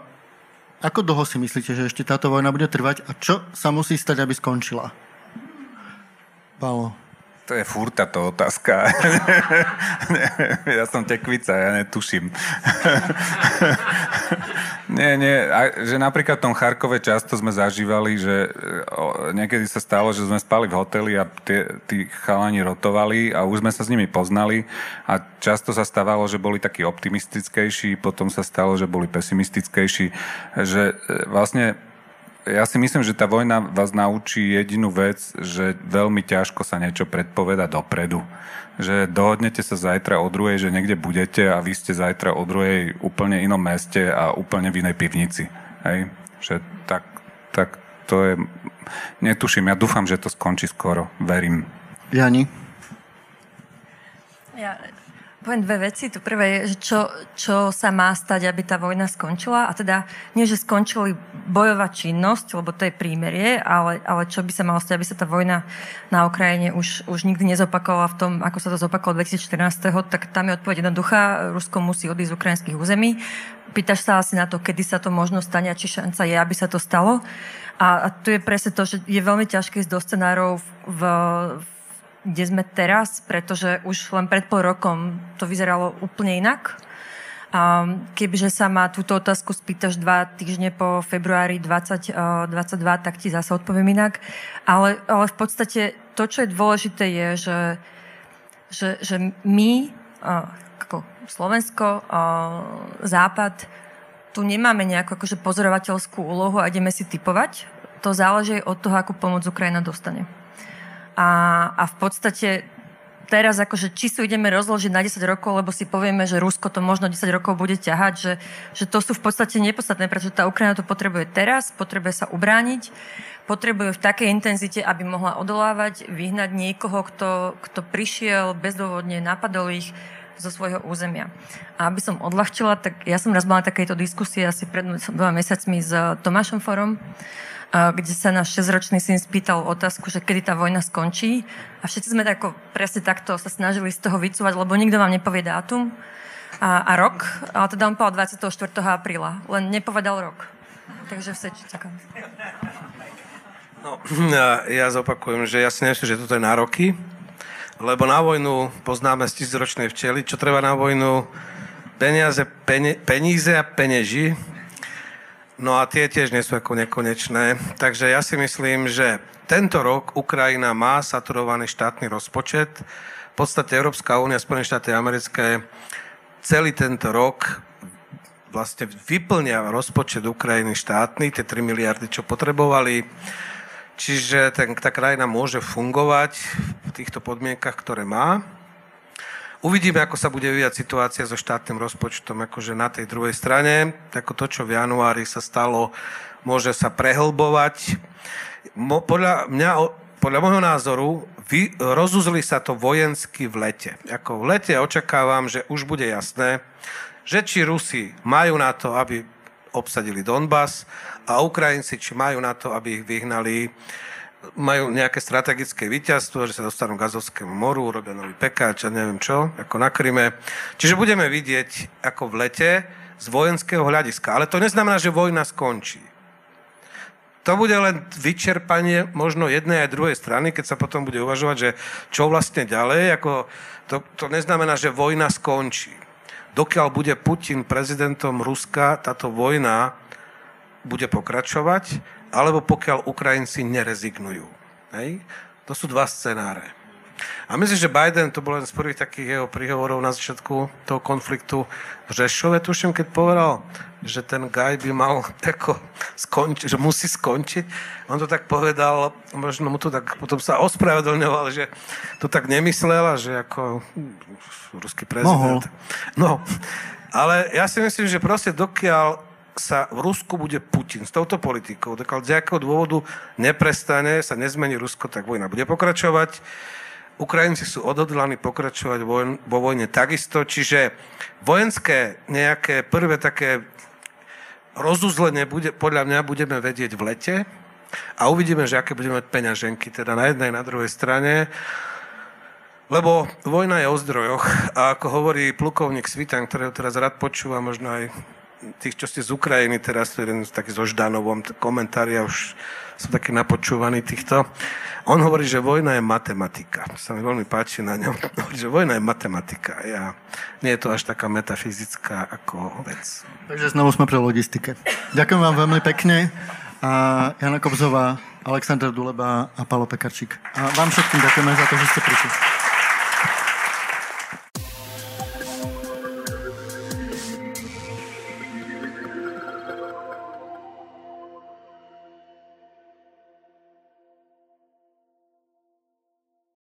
ako dlho si myslíte, že ešte táto vojna bude trvať a čo sa musí stať, aby skončila? Paolo. To je furt táto otázka. ja som tekvica, ja netuším. nie, nie, a, že napríklad v tom Charkove často sme zažívali, že o, niekedy sa stalo, že sme spali v hoteli a tie, tí chalani rotovali a už sme sa s nimi poznali a často sa stávalo, že boli takí optimistickejší, potom sa stalo, že boli pesimistickejší, že e, vlastne ja si myslím, že tá vojna vás naučí jedinú vec, že veľmi ťažko sa niečo predpoveda dopredu. Že dohodnete sa zajtra o druhej, že niekde budete a vy ste zajtra o druhej úplne inom meste a úplne v inej pivnici. Hej? Že tak, tak to je... Netuším, ja dúfam, že to skončí skoro. Verím. Jani? Ja poviem dve veci. To prvé je, že čo, čo sa má stať, aby tá vojna skončila. A teda nie, že skončili bojová činnosť, lebo to je prímerie, ale, ale čo by sa malo stať, aby sa tá vojna na Ukrajine už, už nikdy nezopakovala v tom, ako sa to zopakovalo 2014. Tak tam je odpoveď jednoduchá. Rusko musí odísť z ukrajinských území. Pýtaš sa asi na to, kedy sa to možno stane a či šanca je, aby sa to stalo. A, a tu je presne to, že je veľmi ťažké ísť do scenárov v, v, kde sme teraz, pretože už len pred pol rokom to vyzeralo úplne inak. A kebyže sa ma túto otázku spýtaš dva týždne po februári 2022, tak ti zase odpoviem inak. Ale, ale v podstate to, čo je dôležité, je, že, že, že my, ako Slovensko, Západ, tu nemáme nejakú akože pozorovateľskú úlohu a ideme si typovať. To záleží od toho, akú pomoc Ukrajina dostane. A, a v podstate teraz akože či sú ideme rozložiť na 10 rokov, lebo si povieme, že Rusko to možno 10 rokov bude ťahať, že, že to sú v podstate nepodstatné, pretože tá Ukrajina to potrebuje teraz, potrebuje sa ubrániť, potrebuje v takej intenzite, aby mohla odolávať, vyhnať niekoho, kto, kto prišiel bezdôvodne, napadol ich zo svojho územia. A aby som odľahčila, tak ja som raz mala takéto diskusie asi pred dvoma mesiacmi s Tomášom Forom, kde sa náš 6-ročný syn spýtal otázku, že kedy tá vojna skončí. A všetci sme tako, presne takto sa snažili z toho vycúvať, lebo nikto vám nepovie dátum a, a rok. Ale teda on povedal 24. apríla, len nepovedal rok. Takže vse čakám. No, ja, zopakujem, že ja si nemyslím, že toto je na roky, lebo na vojnu poznáme z tisícročnej včely, čo treba na vojnu peniaze, peni, peníze a peneži, No a tie tiež nie sú ako nekonečné. Takže ja si myslím, že tento rok Ukrajina má saturovaný štátny rozpočet. V podstate Európska únia, Spojené štáty americké celý tento rok vlastne vyplňa rozpočet Ukrajiny štátny, tie 3 miliardy, čo potrebovali. Čiže ten, tá krajina môže fungovať v týchto podmienkach, ktoré má. Uvidíme, ako sa bude vyvíjať situácia so štátnym rozpočtom akože na tej druhej strane. Ako to, čo v januári sa stalo, môže sa prehlbovať. Mo, podľa mňa, podľa môjho názoru, vy, rozuzli sa to vojensky v lete. Ako v lete očakávam, že už bude jasné, že či Rusi majú na to, aby obsadili Donbass a Ukrajinci, či majú na to, aby ich vyhnali majú nejaké strategické víťazstvo, že sa dostanú k Azovskému moru, robia nový pekáč a neviem čo, ako na Kryme. Čiže budeme vidieť ako v lete z vojenského hľadiska. Ale to neznamená, že vojna skončí. To bude len vyčerpanie možno jednej aj druhej strany, keď sa potom bude uvažovať, že čo vlastne ďalej. Ako to, to neznamená, že vojna skončí. Dokiaľ bude Putin prezidentom Ruska, táto vojna bude pokračovať alebo pokiaľ Ukrajinci nerezignujú. Hej? To sú dva scenáre. A myslím, že Biden, to bol jeden z prvých takých jeho príhovorov na začiatku toho konfliktu v Žešove, tuším, keď povedal, že ten gaj by mal tako skončiť, že musí skončiť. On to tak povedal, možno mu to tak potom sa ospravedlňoval, že to tak nemyslel a že ako ruský prezident. Mohol. No, ale ja si myslím, že proste dokiaľ sa v Rusku bude Putin s touto politikou, tak z jakého dôvodu neprestane, sa nezmení Rusko, tak vojna bude pokračovať. Ukrajinci sú odhodlaní pokračovať vo vojne takisto, čiže vojenské nejaké prvé také rozuzlenie bude, podľa mňa budeme vedieť v lete a uvidíme, že aké budeme mať peňaženky, teda na jednej, na druhej strane. Lebo vojna je o zdrojoch a ako hovorí plukovník Svitan, ktorého teraz rád počúva, možno aj tých, čo ste z Ukrajiny, teraz jeden taký so Ždanovom komentár, ja už som taký napočúvaný týchto. On hovorí, že vojna je matematika. Sa mi veľmi páči na ňom. Hovorí, že vojna je matematika. Ja, nie je to až taká metafyzická ako vec. Takže znovu sme pre logistike. Ďakujem vám veľmi pekne. A Jana Kobzová, Aleksandr Duleba a Palo Pekarčík. A vám všetkým ďakujeme za to, že ste prišli.